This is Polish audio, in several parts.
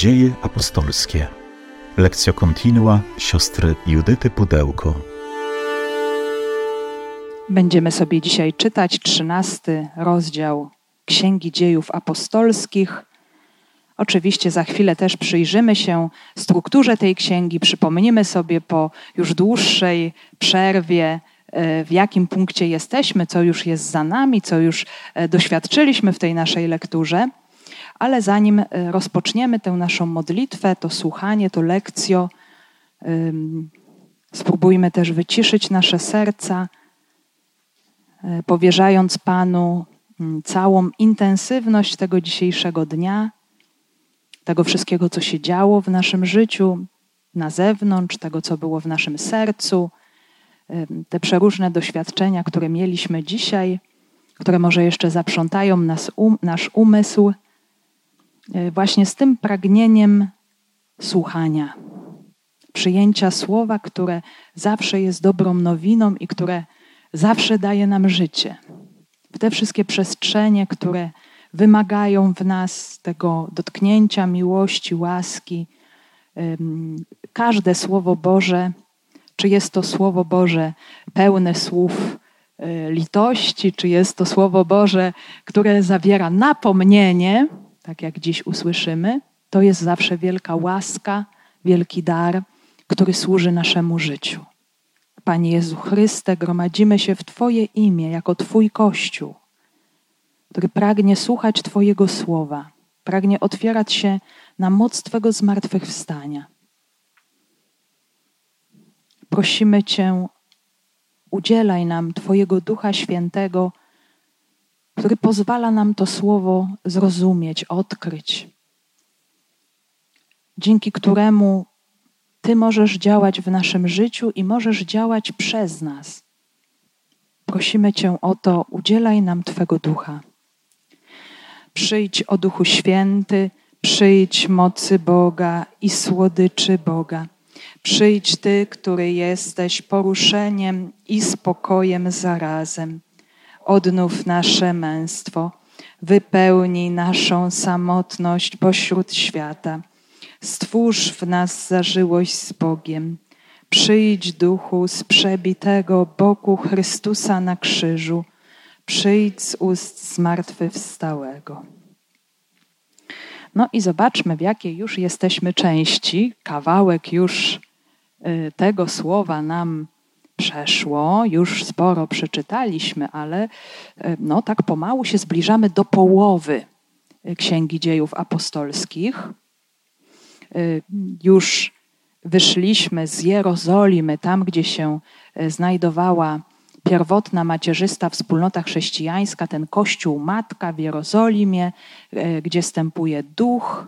Dzieje apostolskie. Lekcja kontinua siostry Judyty Pudełko. Będziemy sobie dzisiaj czytać trzynasty rozdział Księgi Dziejów Apostolskich. Oczywiście za chwilę też przyjrzymy się strukturze tej księgi, przypomnimy sobie po już dłuższej przerwie, e, w jakim punkcie jesteśmy, co już jest za nami, co już e, doświadczyliśmy w tej naszej lekturze. Ale zanim e, rozpoczniemy tę naszą modlitwę, to słuchanie, to lekcjo, spróbujmy też wyciszyć nasze serca, e, powierzając Panu mm, całą intensywność tego dzisiejszego dnia, tego wszystkiego, co się działo w naszym życiu, na zewnątrz, tego, co było w naszym sercu, te przeróżne doświadczenia, które mieliśmy dzisiaj, które może jeszcze zaprzątają nas, um, nasz umysł właśnie z tym pragnieniem słuchania, przyjęcia słowa, które zawsze jest dobrą nowiną i które zawsze daje nam życie. W te wszystkie przestrzenie, które wymagają w nas tego dotknięcia miłości, łaski. Każde Słowo Boże, czy jest to Słowo Boże pełne słów e, litości, czy jest to Słowo Boże, które zawiera napomnienie, tak jak dziś usłyszymy, to jest zawsze wielka łaska, wielki dar, który służy naszemu życiu. Panie Jezu Chryste, gromadzimy się w Twoje imię jako Twój Kościół, który pragnie słuchać Twojego słowa, pragnie otwierać się na moc Twego zmartwychwstania. Prosimy Cię, udzielaj nam Twojego Ducha Świętego, który pozwala nam to słowo zrozumieć, odkryć, dzięki któremu Ty możesz działać w naszym życiu i możesz działać przez nas. Prosimy Cię o to, udzielaj nam Twego ducha. Przyjdź o Duchu Święty, przyjdź mocy Boga i słodyczy Boga. Przyjdź Ty, który jesteś poruszeniem i spokojem zarazem odnów nasze męstwo, wypełnij naszą samotność pośród świata. Stwórz w nas zażyłość z Bogiem. Przyjdź duchu z przebitego boku Chrystusa na krzyżu. Przyjdź z ust zmartwychwstałego. No i zobaczmy, w jakiej już jesteśmy części. Kawałek już y, tego słowa nam przeszło, już sporo przeczytaliśmy, ale e, no, tak pomału się zbliżamy do połowy e, Księgi Dziejów Apostolskich. E, już wyszliśmy z Jerozolimy, tam gdzie się znajdowała pierwotna macierzysta wspólnota chrześcijańska, ten kościół matka w Jerozolimie, gdzie stępuje duch,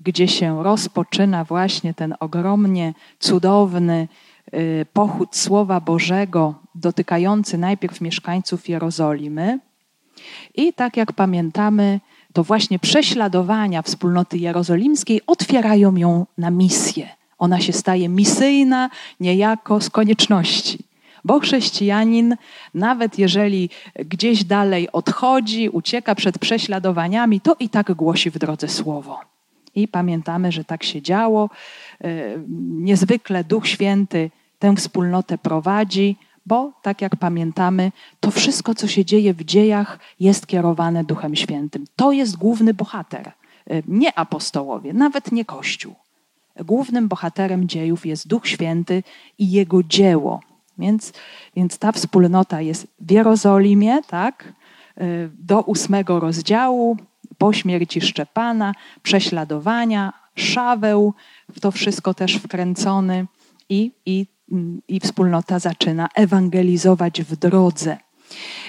gdzie się rozpoczyna właśnie ten ogromnie cudowny pochód Słowa Bożego dotykający najpierw mieszkańców Jerozolimy. I tak jak pamiętamy, to właśnie prześladowania wspólnoty jerozolimskiej otwierają ją na misję. Ona się staje misyjna niejako z konieczności. Bo chrześcijanin, nawet jeżeli gdzieś dalej odchodzi, ucieka przed prześladowaniami, to i tak głosi w drodze słowo. I pamiętamy, że tak się działo. Y, niezwykle Duch Święty tę wspólnotę prowadzi, bo tak jak pamiętamy, to wszystko, co się dzieje w dziejach, jest kierowane Duchem Świętym. To jest główny bohater, y, nie apostołowie, nawet nie Kościół. Głównym bohaterem dziejów jest Duch Święty i jego dzieło. Więc, więc ta wspólnota jest w Jerozolimie, tak? Y, do ósmego rozdziału, po śmierci Szczepana, prześladowania, Szaweł, w to wszystko też wkręcony i, i i wspólnota zaczyna ewangelizować w drodze.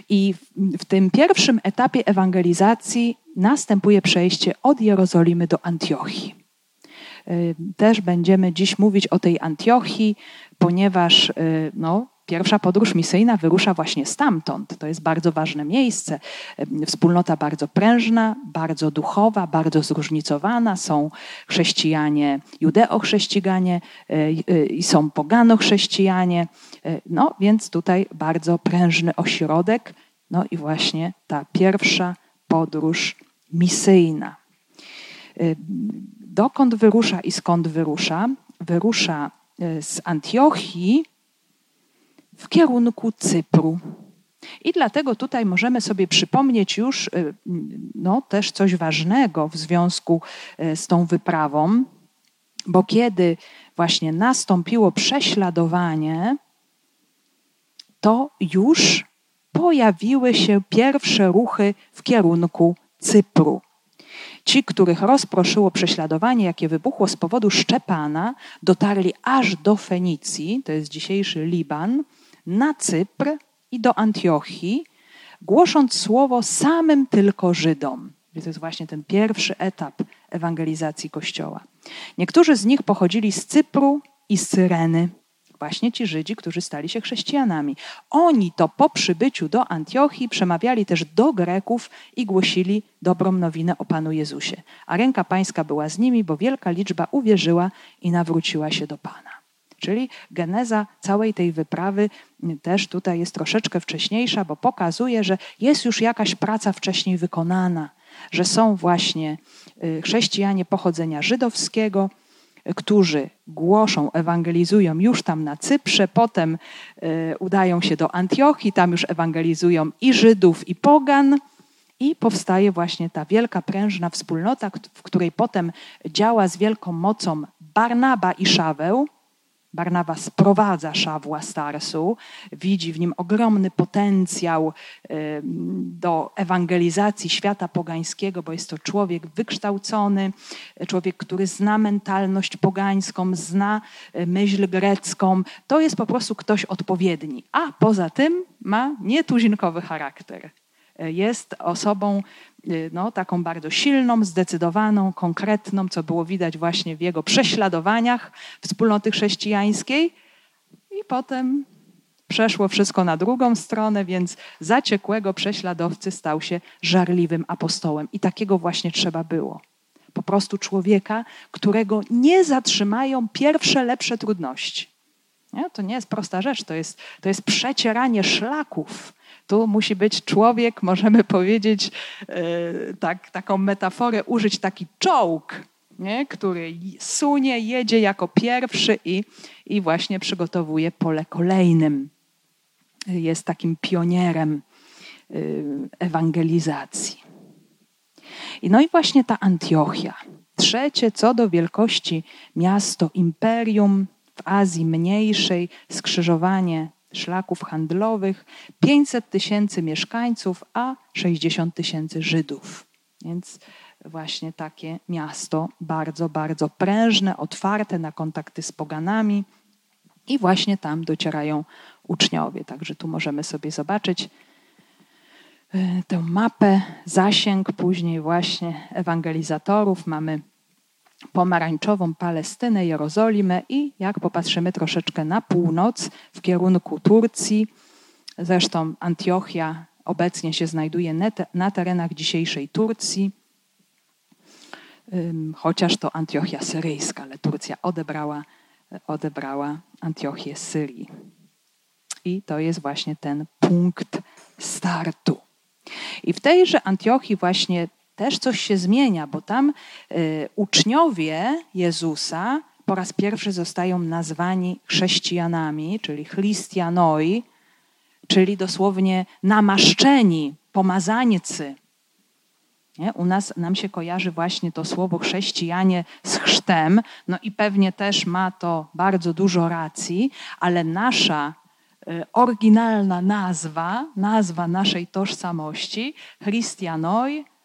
I w tym pierwszym etapie ewangelizacji następuje przejście od Jerozolimy do Antiochii. Y, też będziemy dziś mówić o tej Antiochii, ponieważ y, no, Pierwsza podróż misyjna wyrusza właśnie stamtąd. To jest bardzo ważne miejsce. Wspólnota bardzo prężna, bardzo duchowa, bardzo zróżnicowana. Są chrześcijanie, judeochrześcijanie e, e, i są pogano-chrześcijanie. E, no więc tutaj bardzo prężny ośrodek. No i właśnie ta pierwsza podróż misyjna. dokąd wyrusza i skąd wyrusza? Wyrusza z Antiochii w kierunku Cypru. I dlatego tutaj możemy sobie przypomnieć już y, no, też coś ważnego w związku y, z tą wyprawą, bo kiedy właśnie nastąpiło prześladowanie, to już pojawiły się pierwsze ruchy w kierunku Cypru. Ci, których rozproszyło prześladowanie, jakie wybuchło z powodu Szczepana, dotarli aż do Fenicji, to jest dzisiejszy Liban, na Cypr i do Antiochii, głosząc słowo samym tylko Żydom. To jest właśnie ten pierwszy etap ewangelizacji Kościoła. Niektórzy z nich pochodzili z Cypru i z Cyreny właśnie ci Żydzi, którzy stali się chrześcijanami. Oni to po przybyciu do Antiochii przemawiali też do Greków i głosili dobrą nowinę o Panu Jezusie. A ręka pańska była z nimi, bo wielka liczba uwierzyła i nawróciła się do Pana. Czyli geneza całej tej wyprawy też tutaj jest troszeczkę wcześniejsza, bo pokazuje, że jest już jakaś praca wcześniej wykonana, że są właśnie y, chrześcijanie pochodzenia żydowskiego, którzy głoszą, ewangelizują już tam na Cyprze, potem y, udają się do Antiochii, tam już ewangelizują i Żydów, i Pogan. I powstaje właśnie ta wielka prężna wspólnota, w której potem działa z wielką mocą Barnaba i Szaweł, Barnawa sprowadza Szawła z Tarsu, widzi w nim ogromny potencjał do ewangelizacji świata pogańskiego, bo jest to człowiek wykształcony, człowiek, który zna mentalność pogańską, zna y, myśl grecką. To jest po prostu ktoś odpowiedni. A poza tym ma nietuzinkowy charakter. Jest osobą Y, no, taką bardzo silną, zdecydowaną, konkretną, co było widać właśnie w jego prześladowaniach wspólnoty chrześcijańskiej. I potem przeszło wszystko na drugą stronę, więc zaciekłego prześladowcy stał się żarliwym apostołem. I takiego właśnie trzeba było. Po prostu człowieka, którego nie zatrzymają pierwsze lepsze trudności. Nie? To nie jest prosta rzecz, to jest, to jest przecieranie szlaków tu musi być człowiek, możemy powiedzieć, e, tak, taką metaforę użyć, taki czołg, nie? który sunie, jedzie jako pierwszy i, i właśnie przygotowuje pole kolejnym. Jest takim pionierem e, ewangelizacji. No i właśnie ta Antiochia. Trzecie co do wielkości miasto, imperium w Azji Mniejszej, skrzyżowanie szlaków handlowych, 500 tysięcy mieszkańców, a 60 tysięcy Żydów. Więc właśnie takie miasto bardzo, bardzo prężne, otwarte na kontakty z poganami i właśnie tam docierają uczniowie. Także tu możemy sobie zobaczyć e, tę mapę, zasięg, później właśnie ewangelizatorów. Mamy pomarańczową Palestynę, Jerozolimę i jak popatrzymy troszeczkę na północ, w kierunku Turcji, zresztą Antiochia obecnie się znajduje na terenach dzisiejszej Turcji, chociaż to Antiochia syryjska, ale Turcja odebrała, odebrała Antiochię Syrii. I to jest właśnie ten punkt startu. I w tejże Antiochii właśnie też coś się zmienia, bo tam y, uczniowie Jezusa po raz pierwszy zostają nazwani chrześcijanami, czyli chlistianoi, czyli dosłownie namaszczeni, pomazańcy. Nie? U nas nam się kojarzy właśnie to słowo chrześcijanie z chrztem, no i pewnie też ma to bardzo dużo racji, ale nasza y, oryginalna nazwa, nazwa naszej tożsamości, chrystianoi, E,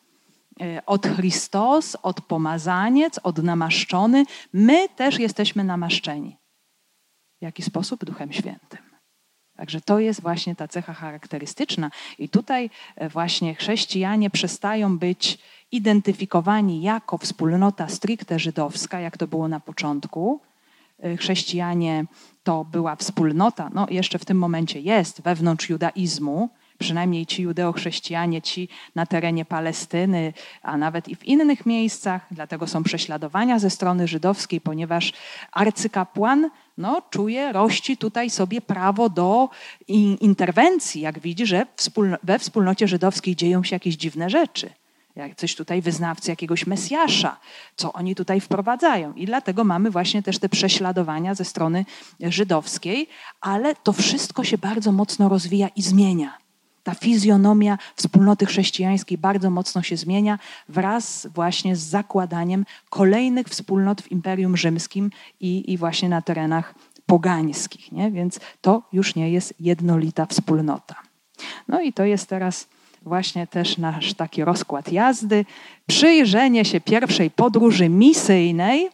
od Chrystus, od pomazaniec, od namaszczony. My też jesteśmy namaszczeni. W jaki sposób? Duchem Świętym. Także to jest właśnie ta cecha charakterystyczna. I tutaj e, właśnie chrześcijanie przestają być identyfikowani jako wspólnota stricte żydowska, jak to było na początku. E, chrześcijanie to była wspólnota, no jeszcze w tym momencie jest wewnątrz judaizmu, przynajmniej ci judeochrześcijanie, ci na terenie Palestyny, a nawet i w innych miejscach, dlatego są prześladowania ze strony żydowskiej, ponieważ arcykapłan no, czuje, rości tutaj sobie prawo do interwencji, jak widzi, że we wspólnocie żydowskiej dzieją się jakieś dziwne rzeczy. jak coś tutaj wyznawcy jakiegoś Mesjasza, co oni tutaj wprowadzają. I dlatego mamy właśnie też te prześladowania ze strony żydowskiej, ale to wszystko się bardzo mocno rozwija i zmienia. Ta fizjonomia wspólnoty chrześcijańskiej bardzo mocno się zmienia wraz właśnie z zakładaniem kolejnych wspólnot w Imperium Rzymskim i, i właśnie na terenach pogańskich. Nie? Więc to już nie jest jednolita wspólnota. No i to jest teraz właśnie też nasz taki rozkład jazdy. Przyjrzenie się pierwszej podróży misyjnej,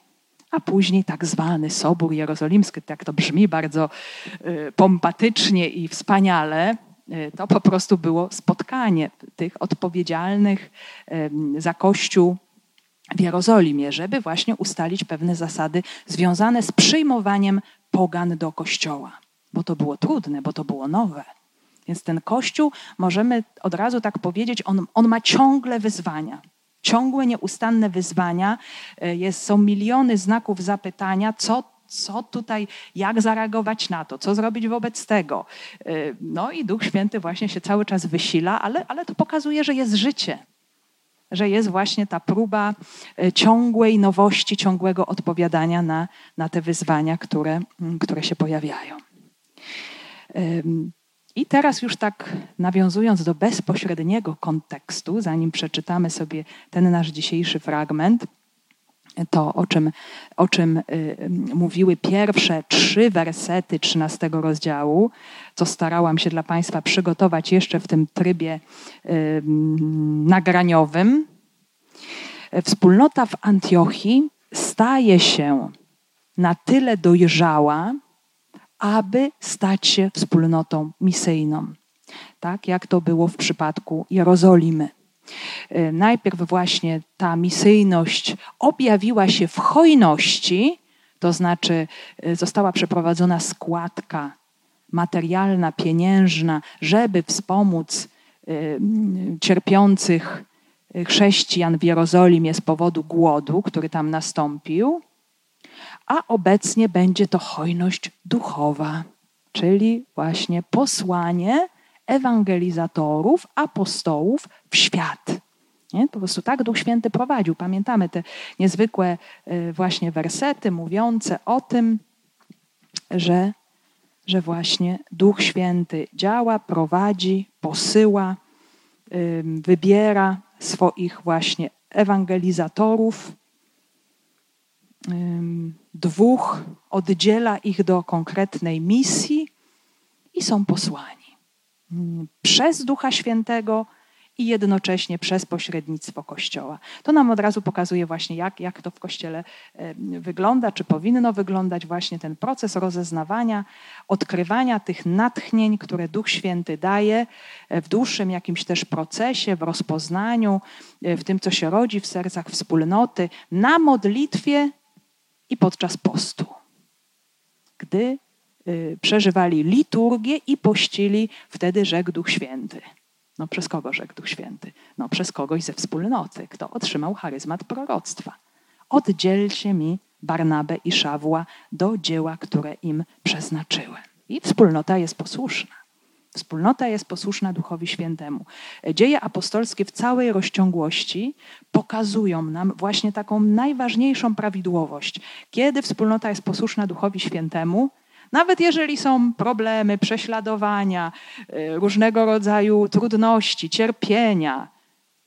a później tak zwany Sobór Jerozolimski. Tak to brzmi bardzo y, pompatycznie i wspaniale. Y, to po prostu było spotkanie tych odpowiedzialnych za Kościół w Jerozolimie, żeby właśnie ustalić pewne zasady związane z przyjmowaniem pogan do Kościoła. Bo to było trudne, bo to było nowe. Więc ten Kościół, możemy od razu tak powiedzieć, on, on ma ciągle wyzwania. Ciągłe, nieustanne wyzwania. E, jest, są miliony znaków zapytania, co, co tutaj, jak zareagować na to, co zrobić wobec tego. E, no i Duch Święty właśnie się cały czas wysila, ale, ale to pokazuje, że jest życie. Że jest właśnie ta próba e, ciągłej nowości, ciągłego odpowiadania na, na te wyzwania, które, które się pojawiają. I teraz już tak nawiązując do bezpośredniego kontekstu, zanim przeczytamy sobie ten nasz dzisiejszy fragment, to o czym, o czym y, mówiły pierwsze trzy wersety trzynastego rozdziału, co starałam się dla Państwa przygotować jeszcze w tym trybie y, nagraniowym. Wspólnota w Antiochii staje się na tyle dojrzała, aby stać się wspólnotą misyjną. Tak jak to było w przypadku Jerozolimy. Y, najpierw właśnie ta misyjność objawiła się w hojności, to znaczy y, została przeprowadzona składka materialna, pieniężna, żeby wspomóc y, cierpiących chrześcijan w Jerozolimie z powodu głodu, który tam nastąpił. A obecnie będzie to hojność duchowa, czyli właśnie posłanie ewangelizatorów, apostołów w świat. Nie? Po prostu tak Duch Święty prowadził. Pamiętamy te niezwykłe y, właśnie wersety mówiące o tym, że, że właśnie Duch Święty działa, prowadzi, posyła, wybiera swoich właśnie ewangelizatorów, dwóch, oddziela ich do konkretnej misji i są posłani przez Ducha Świętego i jednocześnie przez pośrednictwo Kościoła. To nam od razu pokazuje właśnie, jak, jak to w Kościele wygląda, czy powinno wyglądać właśnie ten proces rozeznawania, odkrywania tych natchnień, które Duch Święty daje e, w dłuższym jakimś też procesie, w rozpoznaniu, e, w tym, co się rodzi w sercach wspólnoty, na modlitwie i podczas postu, gdy przeżywali liturgię i pościli, wtedy rzekł Duch Święty. No przez kogo rzekł Duch Święty? No przez kogoś ze wspólnoty, kto otrzymał charyzmat proroctwa. Oddzielcie mi Barnabę i Szawła do dzieła, które im przeznaczyłem. I wspólnota jest posłuszna. Wspólnota jest posłuszna Duchowi Świętemu. Dzieje apostolskie w całej rozciągłości pokazują nam właśnie taką najważniejszą prawidłowość. Kiedy wspólnota jest posłuszna Duchowi Świętemu, nawet jeżeli są problemy, prześladowania, y, różnego rodzaju trudności, cierpienia,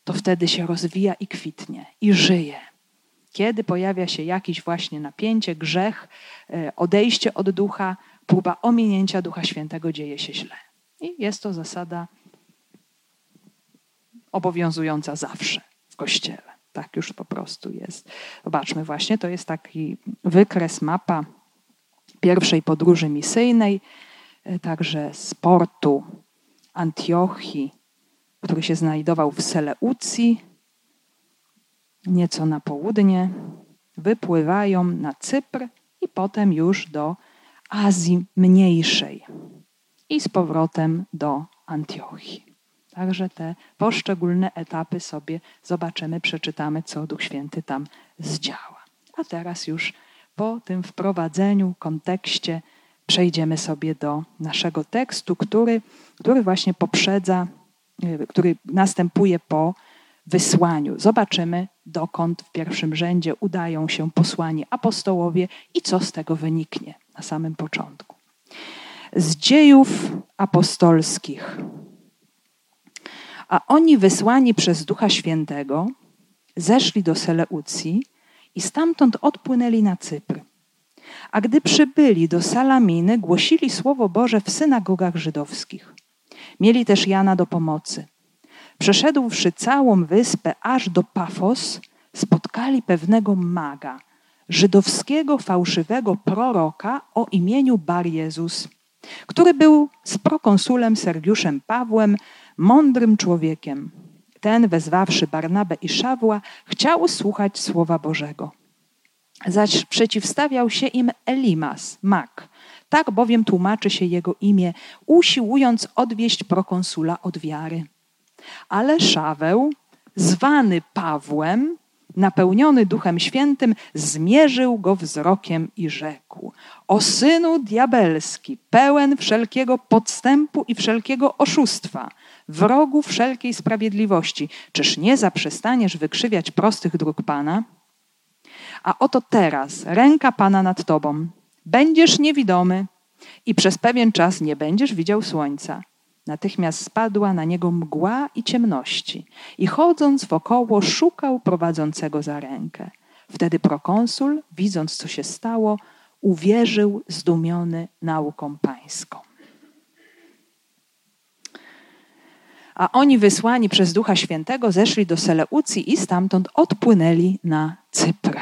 to wtedy się rozwija i kwitnie, i żyje. Kiedy pojawia się jakieś właśnie napięcie, grzech, y, odejście od ducha, próba ominięcia Ducha Świętego, dzieje się źle. I jest to zasada obowiązująca zawsze w kościele. Tak już po prostu jest. Zobaczmy właśnie, to jest taki wykres, mapa pierwszej podróży misyjnej, e, także z portu Antiochii, który się znajdował w Seleucji, nieco na południe, wypływają na Cypr i potem już do Azji Mniejszej i z powrotem do Antiochii. Także te poszczególne etapy sobie zobaczymy, przeczytamy, co Duch Święty tam zdziała. A teraz już po tym wprowadzeniu, kontekście przejdziemy sobie do naszego tekstu, który, który właśnie poprzedza, który następuje po wysłaniu. Zobaczymy, dokąd w pierwszym rzędzie udają się posłani apostołowie i co z tego wyniknie na samym początku. Z dziejów apostolskich. A oni wysłani przez Ducha Świętego zeszli do Seleucji i stamtąd odpłynęli na Cypr. A gdy przybyli do Salaminy, głosili Słowo Boże w synagogach żydowskich. Mieli też Jana do pomocy. Przeszedłszy całą wyspę aż do Pafos, spotkali pewnego maga, żydowskiego fałszywego proroka o imieniu Bar Jezus, który był z prokonsulem Sergiuszem Pawłem, mądrym człowiekiem. Ten, wezwawszy Barnabę i Szawła, chciał słuchać Słowa Bożego. Zaś przeciwstawiał się im Elimas, mak. Tak bowiem tłumaczy się jego imię, usiłując odwieść prokonsula od wiary. Ale Szaweł, zwany Pawłem, napełniony Duchem Świętym, zmierzył go wzrokiem i rzekł: O synu diabelski, pełen wszelkiego podstępu i wszelkiego oszustwa, wrogu wszelkiej sprawiedliwości, czyż nie zaprzestaniesz wykrzywiać prostych dróg Pana? A oto teraz ręka Pana nad tobą. Będziesz niewidomy i przez pewien czas nie będziesz widział słońca. Natychmiast spadła na niego mgła i ciemności i chodząc wokoło szukał prowadzącego za rękę. Wtedy prokonsul, widząc co się stało, uwierzył zdumiony nauką pańską. A oni wysłani przez Ducha Świętego zeszli do Seleucji i stamtąd odpłynęli na Cypr.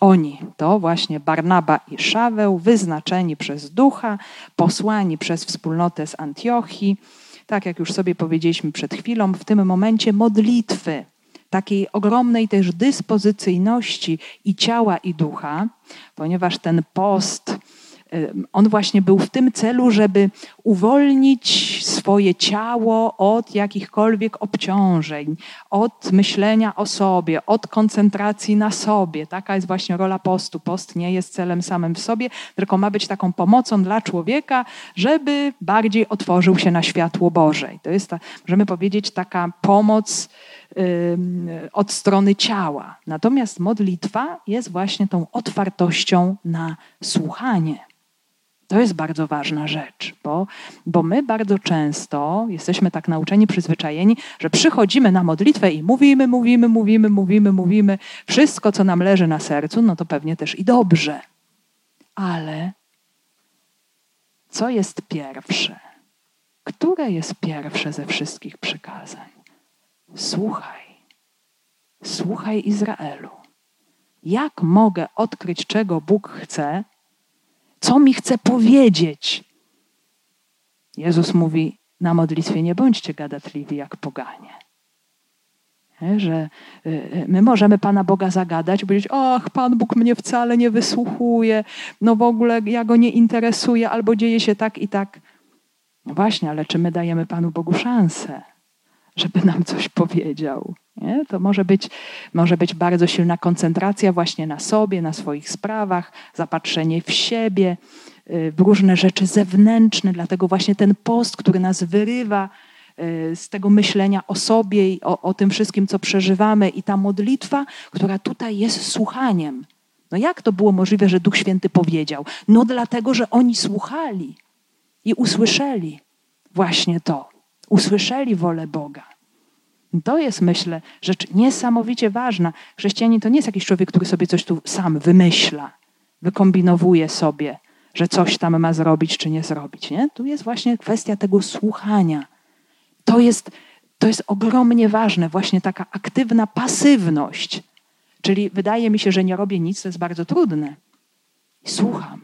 Oni to właśnie Barnaba i Szaweł, wyznaczeni przez Ducha, posłani przez wspólnotę z Antiochii. Tak jak już sobie powiedzieliśmy przed chwilą, w tym momencie modlitwy, takiej ogromnej też dyspozycyjności i ciała, i ducha, ponieważ ten post on właśnie był w tym celu, żeby uwolnić swoje ciało od jakichkolwiek obciążeń, od myślenia o sobie, od koncentracji na sobie. Taka jest właśnie rola postu. Post nie jest celem samym w sobie, tylko ma być taką pomocą dla człowieka, żeby bardziej otworzył się na światło Boże. I to jest, ta, możemy powiedzieć, taka pomoc od strony ciała. Natomiast modlitwa jest właśnie tą otwartością na słuchanie. To jest bardzo ważna rzecz, bo, bo my bardzo często jesteśmy tak nauczeni, przyzwyczajeni, że przychodzimy na modlitwę i mówimy, mówimy, mówimy, mówimy, mówimy wszystko, co nam leży na sercu, no to pewnie też i dobrze. Ale co jest pierwsze? Które jest pierwsze ze wszystkich przykazań? Słuchaj. Słuchaj Izraelu. Jak mogę odkryć, czego Bóg chce, co mi chce powiedzieć? Jezus mówi na modlitwie: Nie bądźcie gadatliwi jak poganie. Że y, y, my możemy Pana Boga zagadać, powiedzieć: Ach, Pan Bóg mnie wcale nie wysłuchuje, no w ogóle ja go nie interesuję, albo dzieje się tak i tak. No właśnie, ale czy my dajemy Panu Bogu szansę, żeby nam coś powiedział? Nie? To może być, może być bardzo silna koncentracja właśnie na sobie, na swoich sprawach, zapatrzenie w siebie, y, w różne rzeczy zewnętrzne. Dlatego właśnie ten post, który nas wyrywa y, z tego myślenia o sobie i o, o tym wszystkim, co przeżywamy, i ta modlitwa, która tutaj jest słuchaniem. No jak to było możliwe, że Duch Święty powiedział? No dlatego, że oni słuchali i usłyszeli właśnie to. Usłyszeli wolę Boga. To jest, myślę, rzecz niesamowicie ważna. Chrześcijanin to nie jest jakiś człowiek, który sobie coś tu sam wymyśla, wykombinowuje sobie, że coś tam ma zrobić czy nie zrobić. Nie? Tu jest właśnie kwestia tego słuchania. To jest, to jest ogromnie ważne, właśnie taka aktywna pasywność. Czyli wydaje mi się, że nie robię nic, to jest bardzo trudne. I słucham.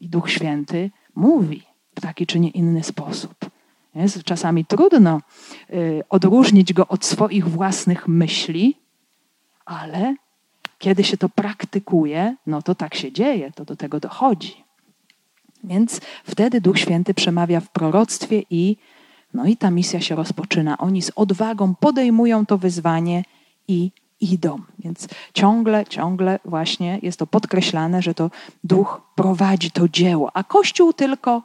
I Duch Święty mówi w taki czy nie inny sposób. Jest czasami trudno y, odróżnić go od swoich własnych myśli, ale kiedy się to praktykuje, no to tak się dzieje, to do tego dochodzi. Więc wtedy Duch Święty przemawia w proroctwie i, no i ta misja się rozpoczyna. Oni z odwagą podejmują to wyzwanie i idą. Więc ciągle, ciągle właśnie jest to podkreślane, że to Duch prowadzi to dzieło, a Kościół tylko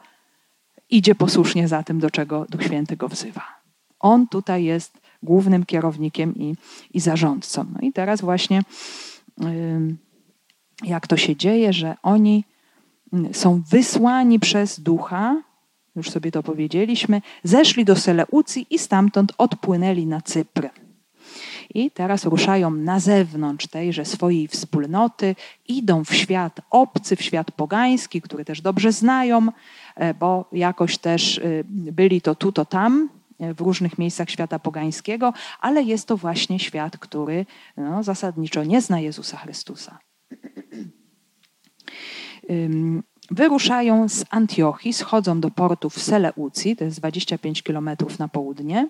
idzie posłusznie za tym, do czego Duch Święty go wzywa. On tutaj jest głównym kierownikiem i, i zarządcą. No i teraz właśnie jak to się dzieje, że oni mm, są wysłani przez ducha, już sobie to powiedzieliśmy, zeszli do Seleucji i stamtąd odpłynęli na Cypr. I teraz ruszają na zewnątrz tejże swojej wspólnoty, idą w świat obcy, w świat pogański, który też dobrze znają, bo jakoś też y, byli to tu, to tam, e, w różnych miejscach świata pogańskiego, ale jest to właśnie świat, który no, zasadniczo nie zna Jezusa Chrystusa. Wyruszają z Antiochii, schodzą do portu w Seleucji, to jest 25 kilometrów na południe,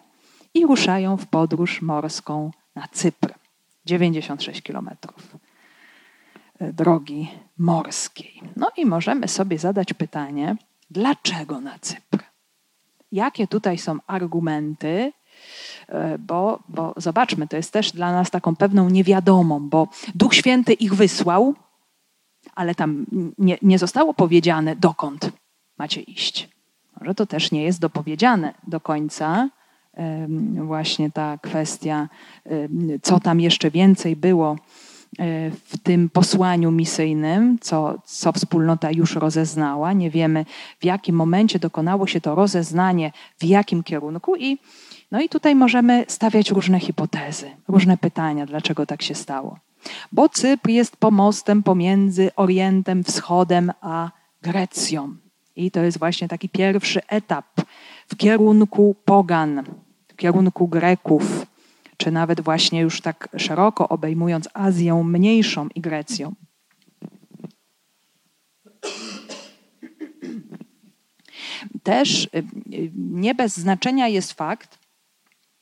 i ruszają w podróż morską na Cypr. 96 kilometrów e, drogi morskiej. No i możemy sobie zadać pytanie, dlaczego na Cypr? Jakie tutaj są argumenty? E, bo, bo zobaczmy, to jest też dla nas taką pewną niewiadomą, bo Duch Święty ich wysłał, ale tam nie, nie zostało powiedziane, dokąd macie iść. Może to też nie jest dopowiedziane do końca, właśnie ta kwestia, co tam jeszcze więcej było w tym posłaniu misyjnym, co, co wspólnota już rozeznała. Nie wiemy, w jakim momencie dokonało się to rozeznanie, w jakim kierunku. I, no i tutaj możemy stawiać różne hipotezy, różne pytania, dlaczego tak się stało. Bo Cypr jest pomostem pomiędzy Orientem, Wschodem a Grecją. I to jest właśnie taki pierwszy etap w kierunku pogan, w kierunku Greków, czy nawet właśnie już tak szeroko obejmując Azję Mniejszą i Grecją. Też y, nie bez znaczenia jest fakt,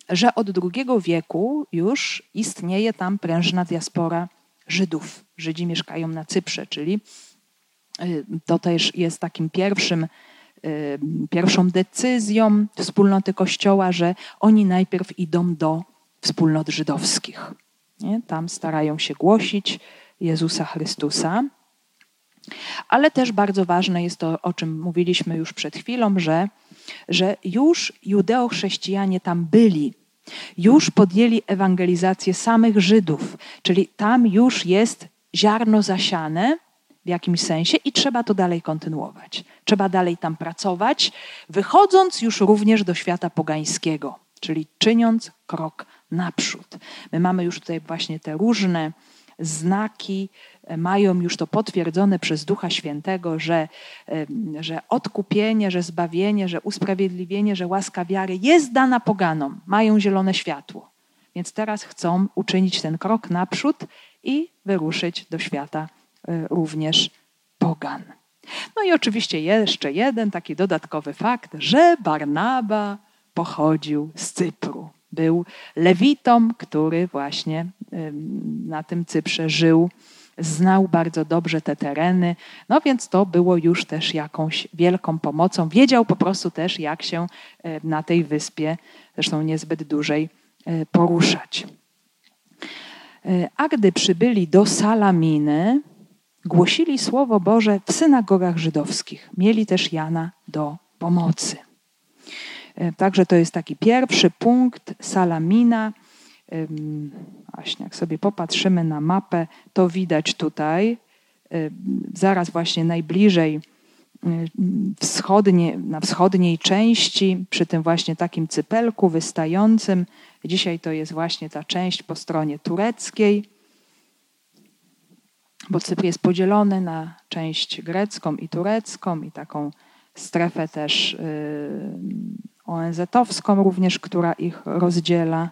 że od II wieku już istnieje tam prężna diaspora Żydów. Żydzi mieszkają na Cyprze, czyli y, to też jest takim pierwszym, y, pierwszą decyzją wspólnoty Kościoła, że oni najpierw idą do wspólnot żydowskich. Nie? Tam starają się głosić Jezusa Chrystusa. Ale też bardzo ważne jest to, o czym mówiliśmy już przed chwilą, że, że już judeochrześcijanie tam byli już podjęli ewangelizację samych Żydów, czyli tam już jest ziarno zasiane w jakimś sensie i trzeba to dalej kontynuować. Trzeba dalej tam pracować, wychodząc już również do świata pogańskiego, czyli czyniąc krok naprzód. My mamy już tutaj właśnie te różne znaki, e, mają już to potwierdzone przez Ducha Świętego, że, e, że odkupienie, że zbawienie, że usprawiedliwienie, że łaska wiary jest dana poganom, mają zielone światło. Więc teraz chcą uczynić ten krok naprzód i wyruszyć do świata e, również pogan. No i oczywiście jeszcze jeden taki dodatkowy fakt, że Barnaba pochodził z Cypru był lewitą, który właśnie na tym Cyprze żył, znał bardzo dobrze te tereny, no więc to było już też jakąś wielką pomocą. Wiedział po prostu też, jak się na tej wyspie, zresztą niezbyt dużej, e, poruszać. E, a gdy przybyli do Salaminy, głosili Słowo Boże w synagogach żydowskich. Mieli też Jana do pomocy. E, także to jest taki pierwszy punkt, Salamina. Właśnie jak sobie popatrzymy na mapę, to widać tutaj, zaraz właśnie najbliżej wschodnie, na wschodniej części, przy tym właśnie takim cypelku wystającym. Dzisiaj to jest właśnie ta część po stronie tureckiej, bo Cypr jest podzielony na część grecką i turecką i taką strefę też ONZ-owską również, która ich rozdziela.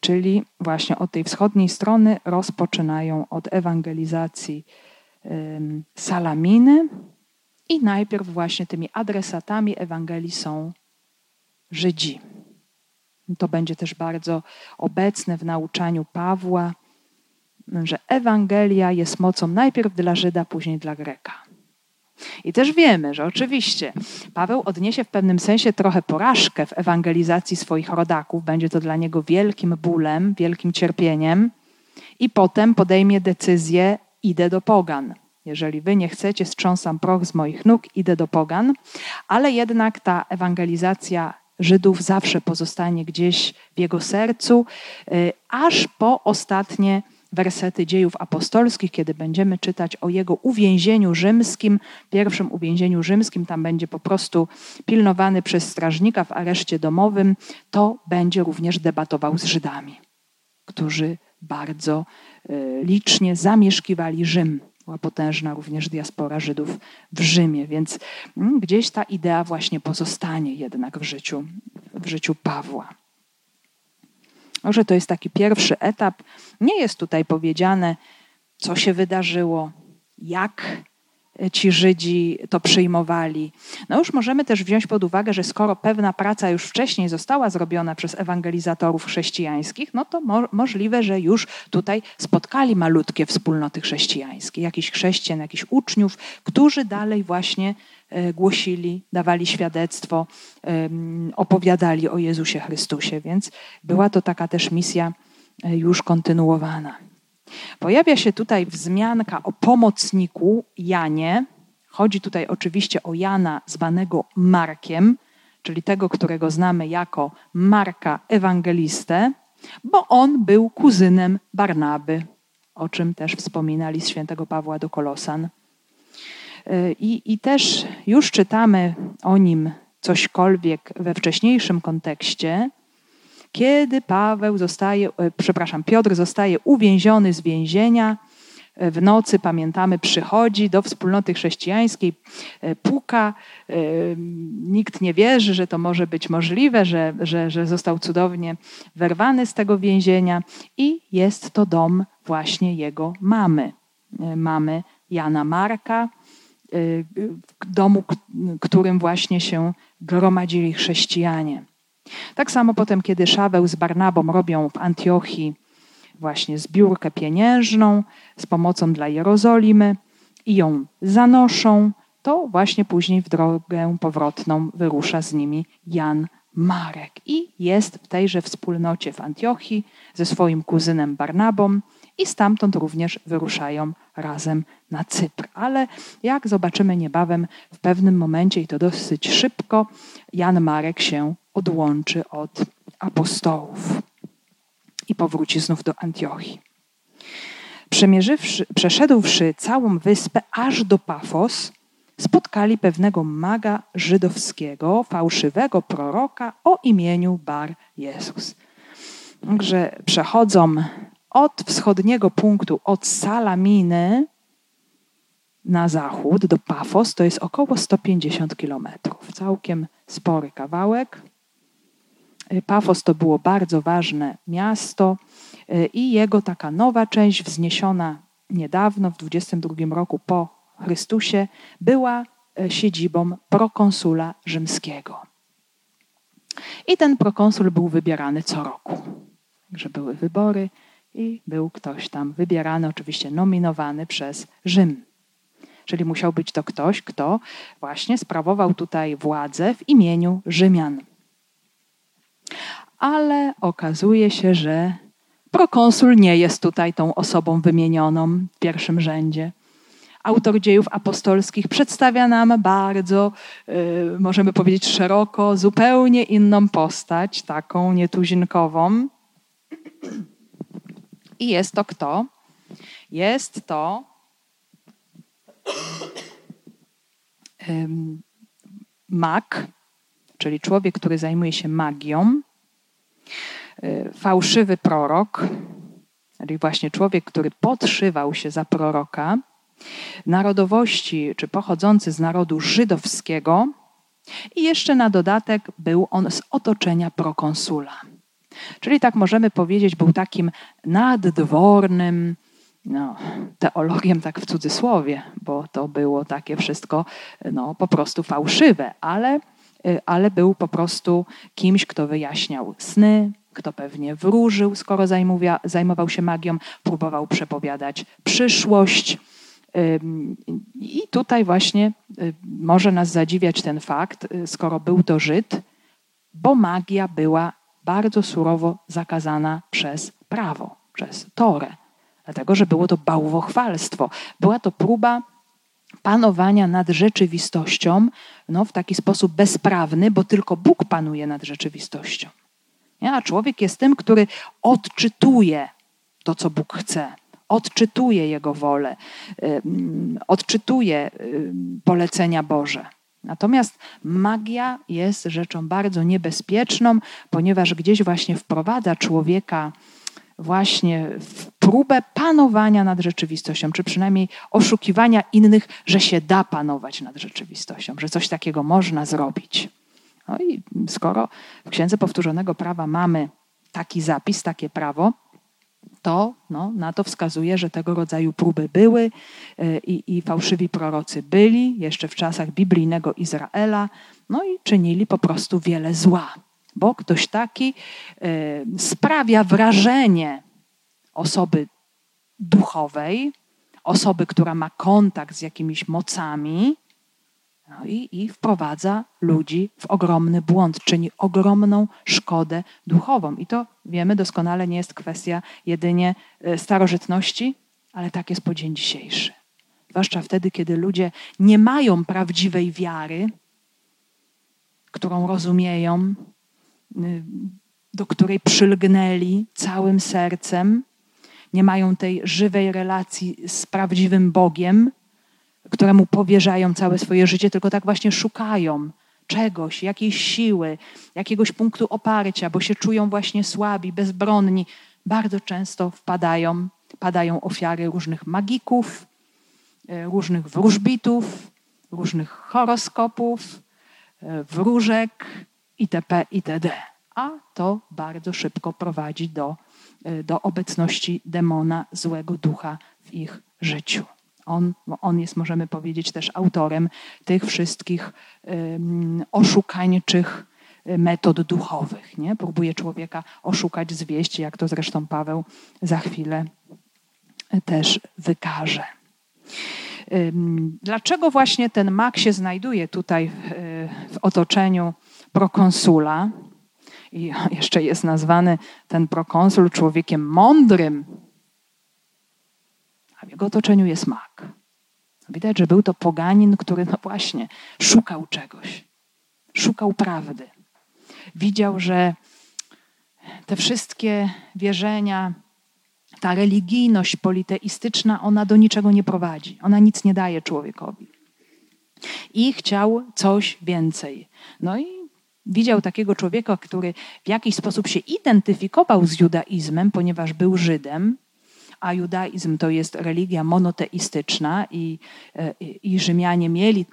Czyli właśnie od tej wschodniej strony rozpoczynają od ewangelizacji Salaminy i najpierw właśnie tymi adresatami Ewangelii są Żydzi. To będzie też bardzo obecne w nauczaniu Pawła, że Ewangelia jest mocą najpierw dla Żyda, później dla Greka. I też wiemy, że oczywiście Paweł odniesie w pewnym sensie trochę porażkę w ewangelizacji swoich rodaków. Będzie to dla niego wielkim bólem, wielkim cierpieniem. I potem podejmie decyzję: idę do Pogan. Jeżeli wy nie chcecie, strząsam proch z moich nóg, idę do Pogan. Ale jednak ta ewangelizacja Żydów zawsze pozostanie gdzieś w jego sercu, y, aż po ostatnie wersety dziejów apostolskich, kiedy będziemy czytać o jego uwięzieniu rzymskim, pierwszym uwięzieniu rzymskim, tam będzie po prostu pilnowany przez strażnika w areszcie domowym, to będzie również debatował z Żydami, którzy bardzo y, licznie zamieszkiwali Rzym. Była potężna również diaspora Żydów w Rzymie, więc mm, gdzieś ta idea właśnie pozostanie jednak w życiu, w życiu Pawła. Może to jest taki pierwszy etap. Nie jest tutaj powiedziane, co się wydarzyło, jak ci Żydzi to przyjmowali. No już możemy też wziąć pod uwagę, że skoro pewna praca już wcześniej została zrobiona przez ewangelizatorów chrześcijańskich, no to mo możliwe, że już tutaj spotkali malutkie wspólnoty chrześcijańskie, jakichś chrześcijan, jakichś uczniów, którzy dalej właśnie głosili, dawali świadectwo, opowiadali o Jezusie Chrystusie, więc była to taka też misja e, już kontynuowana. Pojawia się tutaj wzmianka o pomocniku Janie. Chodzi tutaj oczywiście o Jana zwanego Markiem, czyli tego, którego znamy jako Marka Ewangelistę, bo on był kuzynem Barnaby, o czym też wspominali z świętego Pawła do Kolosan. I, I też już czytamy o nim cośkolwiek we wcześniejszym kontekście, kiedy Paweł zostaje, e, przepraszam, Piotr zostaje uwięziony z więzienia, e, w nocy, pamiętamy, przychodzi do wspólnoty chrześcijańskiej, e, puka. Nikt nie wierzy, że to może być możliwe, że, że, że został cudownie wyrwany z tego więzienia i jest to dom właśnie jego mamy, mamy Jana Marka, domu, którym właśnie się gromadzili chrześcijanie. Tak samo potem, kiedy Szaweł z Barnabą robią w Antiochii właśnie zbiórkę pieniężną z pomocą dla Jerozolimy i ją zanoszą, to właśnie później w drogę powrotną wyrusza z nimi Jan Marek i jest w tejże wspólnocie w Antiochii ze swoim kuzynem Barnabą i stamtąd również wyruszają razem na Cypr. Ale jak zobaczymy niebawem, w pewnym momencie i to dosyć szybko, Jan Marek się odłączy od apostołów i powróci znów do Antiochii. Przeszedłszy całą wyspę aż do Pafos, spotkali pewnego maga żydowskiego, fałszywego proroka o imieniu Bar Jezus. Także przechodzą od wschodniego punktu, od Salaminy na zachód do Pafos, to jest około 150 kilometrów. Całkiem spory kawałek. Pafos to było bardzo ważne miasto y, i jego taka nowa część, wzniesiona niedawno, w 22 roku po Chrystusie, była y, siedzibą prokonsula rzymskiego. I ten prokonsul był wybierany co roku. Także były wybory i był ktoś tam wybierany, oczywiście nominowany przez Rzym. Czyli musiał być to ktoś, kto właśnie sprawował tutaj władzę w imieniu Rzymian ale okazuje się, że prokonsul nie jest tutaj tą osobą wymienioną w pierwszym rzędzie. Autor dziejów apostolskich przedstawia nam bardzo, yy, możemy powiedzieć szeroko, zupełnie inną postać, taką nietuzinkową. I jest to kto? Jest to mag, czyli człowiek, który zajmuje się magią, Y, fałszywy prorok, czyli właśnie człowiek, który podszywał się za proroka, narodowości czy pochodzący z narodu żydowskiego, i jeszcze na dodatek był on z otoczenia prokonsula. Czyli tak możemy powiedzieć, był takim naddwornym, no, teologiem tak w cudzysłowie, bo to było takie wszystko no, po prostu fałszywe, ale Y, ale był po prostu kimś, kto wyjaśniał sny, kto pewnie wróżył, skoro zajmował się magią, próbował przepowiadać przyszłość. I tutaj właśnie y, może nas zadziwiać ten fakt, y, skoro był to Żyd, bo magia była bardzo surowo zakazana przez prawo, przez Torę. Dlatego, że było to bałwochwalstwo. Była to próba panowania nad rzeczywistością no, w taki sposób bezprawny, bo tylko Bóg panuje nad rzeczywistością. A człowiek jest tym, który odczytuje to, co Bóg chce, odczytuje Jego wolę, odczytuje polecenia Boże. Natomiast magia jest rzeczą bardzo niebezpieczną, ponieważ gdzieś właśnie wprowadza człowieka właśnie w próbę panowania nad rzeczywistością, czy przynajmniej oszukiwania innych, że się da panować nad rzeczywistością, że coś takiego można zrobić. No i skoro w Księdze Powtórzonego Prawa mamy taki zapis, takie prawo, to no, na to wskazuje, że tego rodzaju próby były e, i, i fałszywi prorocy byli jeszcze w czasach biblijnego Izraela, no i czynili po prostu wiele zła. Bo ktoś taki e, sprawia wrażenie osoby duchowej, osoby, która ma kontakt z jakimiś mocami, no i, i wprowadza ludzi w ogromny błąd, czyni ogromną szkodę duchową. I to wiemy doskonale, nie jest kwestia jedynie e, starożytności, ale tak jest po dzień dzisiejszy. Zwłaszcza wtedy, kiedy ludzie nie mają prawdziwej wiary, którą rozumieją, y, do której przylgnęli całym sercem, nie mają tej żywej relacji z prawdziwym Bogiem, któremu powierzają całe swoje życie, tylko tak właśnie szukają czegoś, jakiejś siły, jakiegoś punktu oparcia, bo się czują właśnie słabi, bezbronni. Bardzo często wpadają, padają ofiary różnych magików, e, różnych wróżbitów, różnych horoskopów, e, wróżek itp. itd. A to bardzo szybko prowadzi do, e, do obecności demona, złego ducha w ich życiu. On, on jest, możemy powiedzieć, też autorem tych wszystkich oszukańczych y, metod duchowych. Nie? Próbuje człowieka oszukać, zwieść, jak to zresztą Paweł za chwilę też wykaże. Dlaczego właśnie ten mak się znajduje tutaj w otoczeniu prokonsula? I jeszcze jest nazwany ten prokonsul człowiekiem mądrym, w jego otoczeniu jest mak. Widać, że był to poganin, który, no właśnie, szukał czegoś, szukał prawdy. Widział, że te wszystkie wierzenia, ta religijność politeistyczna, ona do niczego nie prowadzi. Ona nic nie daje człowiekowi. I chciał coś więcej. No i widział takiego człowieka, który w jakiś sposób się identyfikował z judaizmem, ponieważ był Żydem, a judaizm to jest religia monoteistyczna i, e, i, i Rzymianie mieli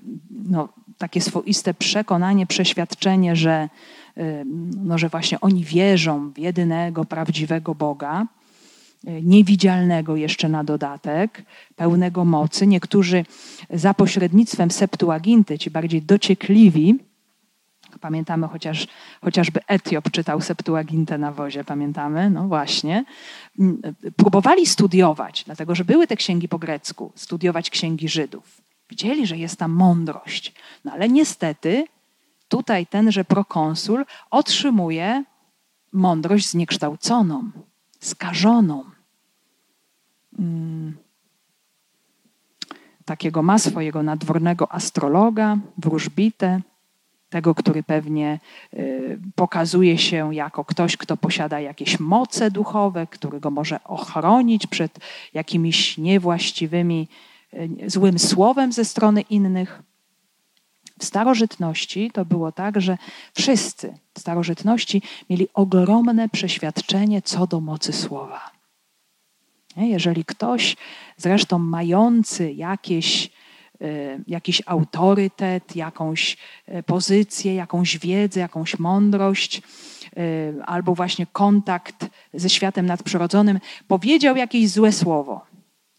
no, takie swoiste przekonanie, przeświadczenie, że, e, no, że właśnie oni wierzą w jedynego, prawdziwego Boga, e, niewidzialnego jeszcze na dodatek, pełnego mocy. Niektórzy za pośrednictwem Septuaginty, ci bardziej dociekliwi, Pamiętamy chociaż, chociażby Etiop czytał Septuagintę na wozie, pamiętamy? No właśnie. Mm, próbowali studiować, dlatego że były te księgi po grecku, studiować księgi Żydów. Widzieli, że jest tam mądrość. No ale niestety tutaj tenże prokonsul otrzymuje mądrość zniekształconą, skażoną. Hmm. Takiego ma swojego nadwornego astrologa, wróżbitę, tego, który pewnie y, pokazuje się jako ktoś, kto posiada jakieś moce duchowe, który go może ochronić przed jakimiś niewłaściwymi, y, złym słowem ze strony innych. W starożytności to było tak, że wszyscy w starożytności mieli ogromne przeświadczenie co do mocy słowa. Jeżeli ktoś, zresztą mający jakieś jakiś autorytet, jakąś y, pozycję, jakąś wiedzę, jakąś mądrość, y, albo właśnie kontakt ze światem nadprzyrodzonym, powiedział jakieś złe słowo,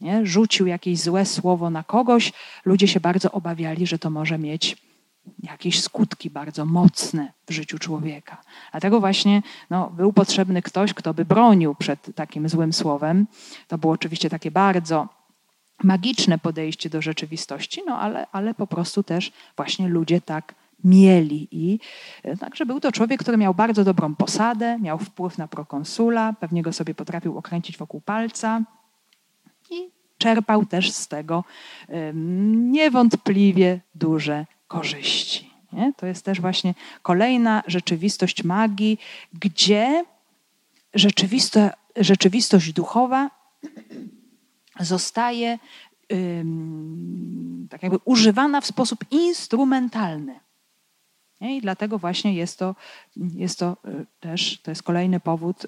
nie? rzucił jakieś złe słowo na kogoś, ludzie się bardzo obawiali, że to może mieć jakieś skutki bardzo mocne w życiu człowieka. Dlatego właśnie no, był potrzebny ktoś, kto by bronił przed takim złym słowem. To było oczywiście takie bardzo magiczne podejście do rzeczywistości, no ale, ale po prostu też właśnie ludzie tak mieli. I e, także był to człowiek, który miał bardzo dobrą posadę, miał wpływ na prokonsula, pewnie go sobie potrafił okręcić wokół palca i czerpał też z tego niewątpliwie duże korzyści. Nie? To jest też właśnie kolejna rzeczywistość magii, gdzie rzeczywistość duchowa zostaje tak jakby używana w sposób instrumentalny. I dlatego właśnie jest to, jest to y, też, to jest kolejny powód,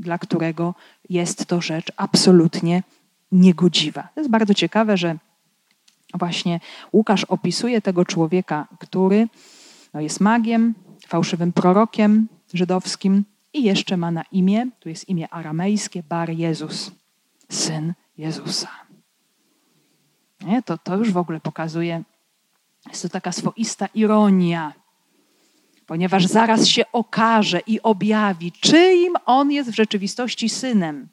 dla którego jest to rzecz absolutnie niegodziwa. To jest bardzo ciekawe, że właśnie Łukasz opisuje tego człowieka, który no jest magiem, fałszywym prorokiem żydowskim i jeszcze ma na imię, tu jest imię aramejskie, Bar Jezus, syn Jezusa. Nie? To, to już w ogóle pokazuje, jest to taka swoista ironia, ponieważ zaraz się okaże i objawi, czyim on jest w rzeczywistości synem.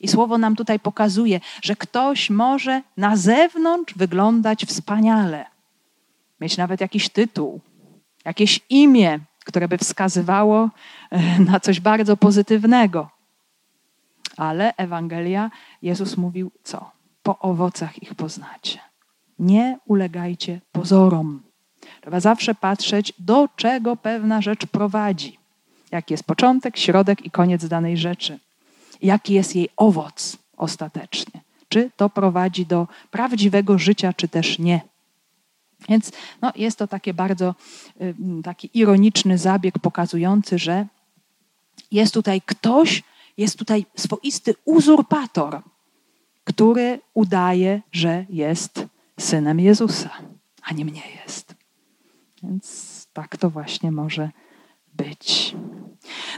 I słowo nam tutaj pokazuje, że ktoś może na zewnątrz wyglądać wspaniale, mieć nawet jakiś tytuł, jakieś imię, które by wskazywało e, na coś bardzo pozytywnego. Ale Ewangelia, Jezus mówił co? Po owocach ich poznacie. Nie ulegajcie pozorom. Trzeba zawsze patrzeć, do czego pewna rzecz prowadzi. Jaki jest początek, środek i koniec danej rzeczy. Jaki jest jej owoc ostatecznie. Czy to prowadzi do prawdziwego życia, czy też nie. Więc no, jest to takie bardzo y, taki ironiczny zabieg pokazujący, że jest tutaj ktoś, jest tutaj swoisty uzurpator, który udaje, że jest synem Jezusa, a nim nie jest. Więc tak to właśnie może być.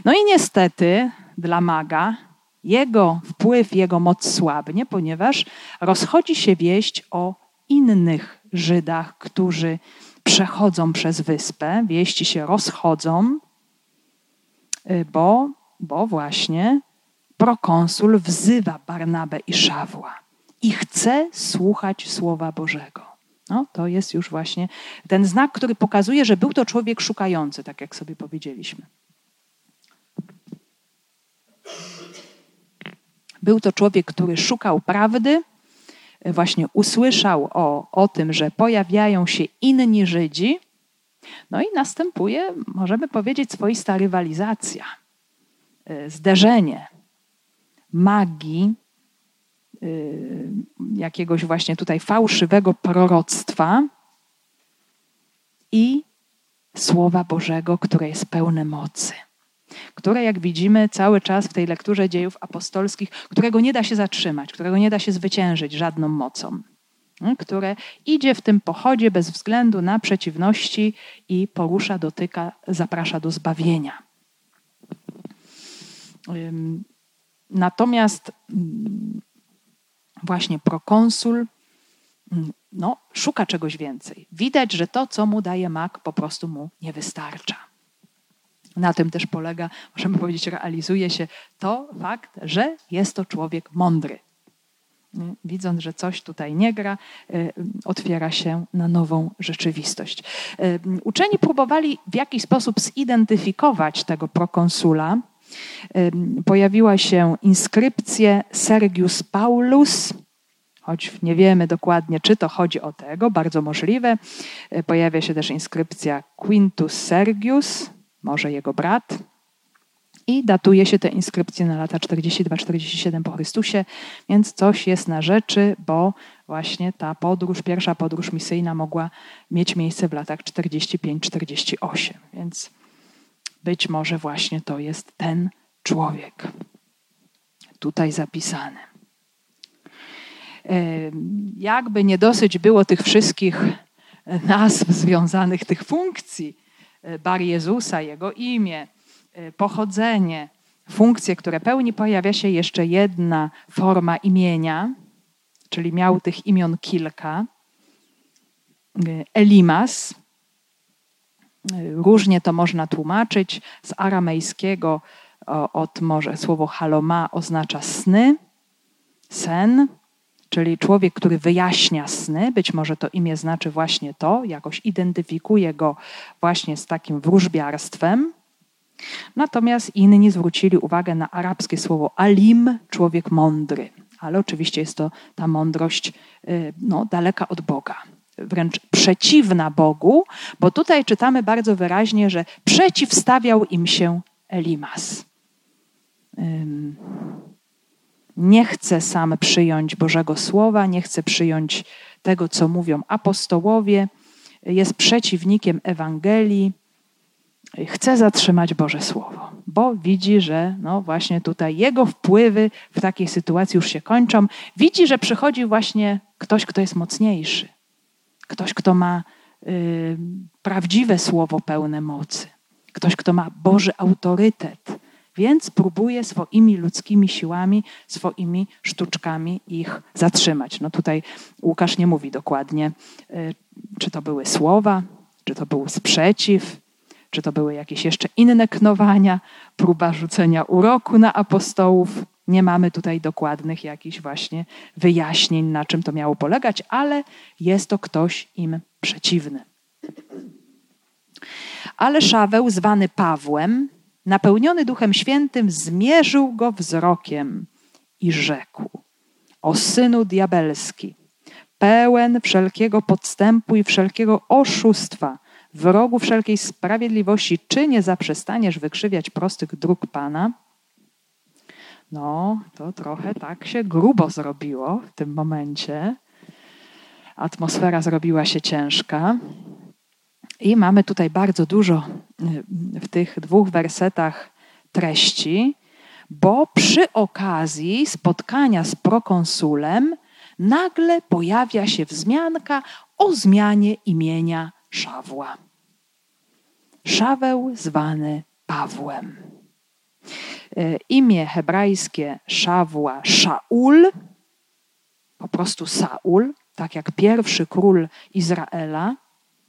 No i niestety dla maga jego wpływ, jego moc słabnie, ponieważ rozchodzi się wieść o innych Żydach, którzy przechodzą przez wyspę. Wieści się rozchodzą, y, bo, bo właśnie prokonsul wzywa Barnabę i Szawła i chce słuchać Słowa Bożego. No, to jest już właśnie ten znak, który pokazuje, że był to człowiek szukający, tak jak sobie powiedzieliśmy. Był to człowiek, który szukał prawdy, właśnie usłyszał o, o tym, że pojawiają się inni Żydzi, no i następuje, możemy powiedzieć, swoista rywalizacja, y, zderzenie magii, y, jakiegoś właśnie tutaj fałszywego proroctwa i Słowa Bożego, które jest pełne mocy które, jak widzimy, cały czas w tej lekturze dziejów apostolskich, którego nie da się zatrzymać, którego nie da się zwyciężyć żadną mocą, które idzie w tym pochodzie bez względu na przeciwności i porusza, dotyka, zaprasza do zbawienia. Natomiast mm, właśnie prokonsul mm, no, szuka czegoś więcej. Widać, że to, co mu daje mak, po prostu mu nie wystarcza. Na tym też polega, możemy powiedzieć, realizuje się to fakt, że jest to człowiek mądry. Widząc, że coś tutaj nie gra, y, otwiera się na nową rzeczywistość. Y, uczeni próbowali w jakiś sposób zidentyfikować tego prokonsula. Pojawiła się inskrypcja Sergius Paulus, choć nie wiemy dokładnie, czy to chodzi o tego, bardzo możliwe. Pojawia się też inskrypcja Quintus Sergius, może jego brat. I datuje się te inskrypcje na lata 42-47 po Chrystusie, więc coś jest na rzeczy, bo właśnie ta podróż, pierwsza podróż misyjna mogła mieć miejsce w latach 45-48. Więc być może właśnie to jest ten człowiek tutaj zapisany. Jakby nie dosyć było tych wszystkich nazw związanych, tych funkcji, E, bar Jezusa, jego imię, e, pochodzenie, funkcje, które pełni, pojawia się jeszcze jedna forma imienia, czyli miał tych imion kilka. E, Elimas. Różnie to można tłumaczyć. Z aramejskiego od może słowo haloma oznacza sny, sen czyli człowiek, który wyjaśnia sny, być może to imię znaczy właśnie to, jakoś identyfikuje go właśnie z takim wróżbiarstwem. Natomiast inni zwrócili uwagę na arabskie słowo alim, człowiek mądry. ale oczywiście jest to ta mądrość y, no, daleka od Boga, wręcz przeciwna Bogu, bo tutaj czytamy bardzo wyraźnie, że przeciwstawiał im się Elimas. Nie chce sam przyjąć Bożego Słowa, nie chce przyjąć tego, co mówią apostołowie, jest przeciwnikiem Ewangelii, chce zatrzymać Boże Słowo, bo widzi, że no właśnie tutaj jego wpływy w takiej sytuacji już się kończą. Widzi, że przychodzi właśnie ktoś, kto jest mocniejszy, ktoś, kto ma y, prawdziwe słowo pełne mocy, ktoś, kto ma Boży autorytet. Więc próbuje swoimi ludzkimi siłami, swoimi sztuczkami ich zatrzymać. No tutaj Łukasz nie mówi dokładnie, y, czy to były słowa, czy to był sprzeciw, czy to były jakieś jeszcze inne knowania, próba rzucenia uroku na apostołów. Nie mamy tutaj dokładnych jakichś właśnie wyjaśnień, na czym to miało polegać, ale jest to ktoś im przeciwny. Ale Szaweł, zwany Pawłem, napełniony Duchem Świętym, zmierzył go wzrokiem i rzekł: O synu diabelski, pełen wszelkiego podstępu i wszelkiego oszustwa, wrogu wszelkiej sprawiedliwości, czy nie zaprzestaniesz wykrzywiać prostych dróg Pana? No, to trochę tak się grubo zrobiło w tym momencie. Atmosfera zrobiła się ciężka. I mamy tutaj bardzo dużo y, w tych dwóch wersetach treści, bo przy okazji spotkania z prokonsulem nagle pojawia się wzmianka o zmianie imienia Szawła. Szaweł zwany Pawłem. E, imię hebrajskie Szawła Szaul, po prostu Saul, tak jak pierwszy król Izraela,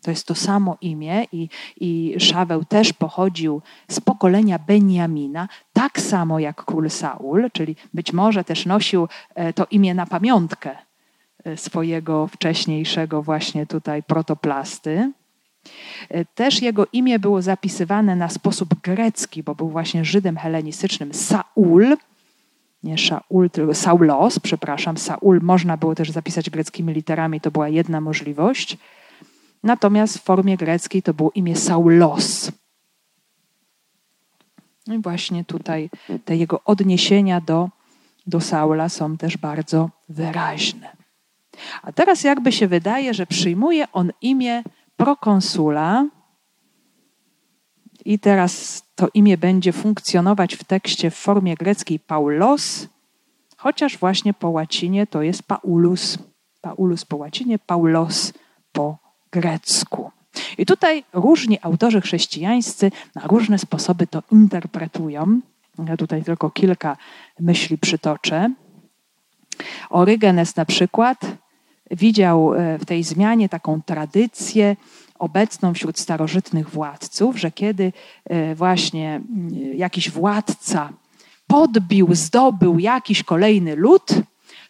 to jest to samo imię i, i Szaweł też pochodził z pokolenia Benjamina, tak samo jak król Saul, czyli być może też nosił e, to imię na pamiątkę e, swojego wcześniejszego właśnie tutaj protoplasty. E, też jego imię było zapisywane na sposób grecki, bo był właśnie Żydem helenistycznym Saul, nie Saul, tylko Saulos, przepraszam, Saul można było też zapisać greckimi literami, to była jedna możliwość. Natomiast w formie greckiej to było imię Saulos. No I właśnie tutaj te jego odniesienia do, do Saula są też bardzo wyraźne. A teraz jakby się wydaje, że przyjmuje on imię prokonsula i teraz to imię będzie funkcjonować w tekście w formie greckiej Paulos, chociaż właśnie po łacinie to jest Paulus. Paulus po łacinie, Paulos po grecku. I tutaj różni autorzy chrześcijańscy na różne sposoby to interpretują. Ja tutaj tylko kilka myśli przytoczę. Orygenes na przykład widział e, w tej zmianie taką tradycję obecną wśród starożytnych władców, że kiedy e, właśnie mm, jakiś władca podbił, zdobył jakiś kolejny lud,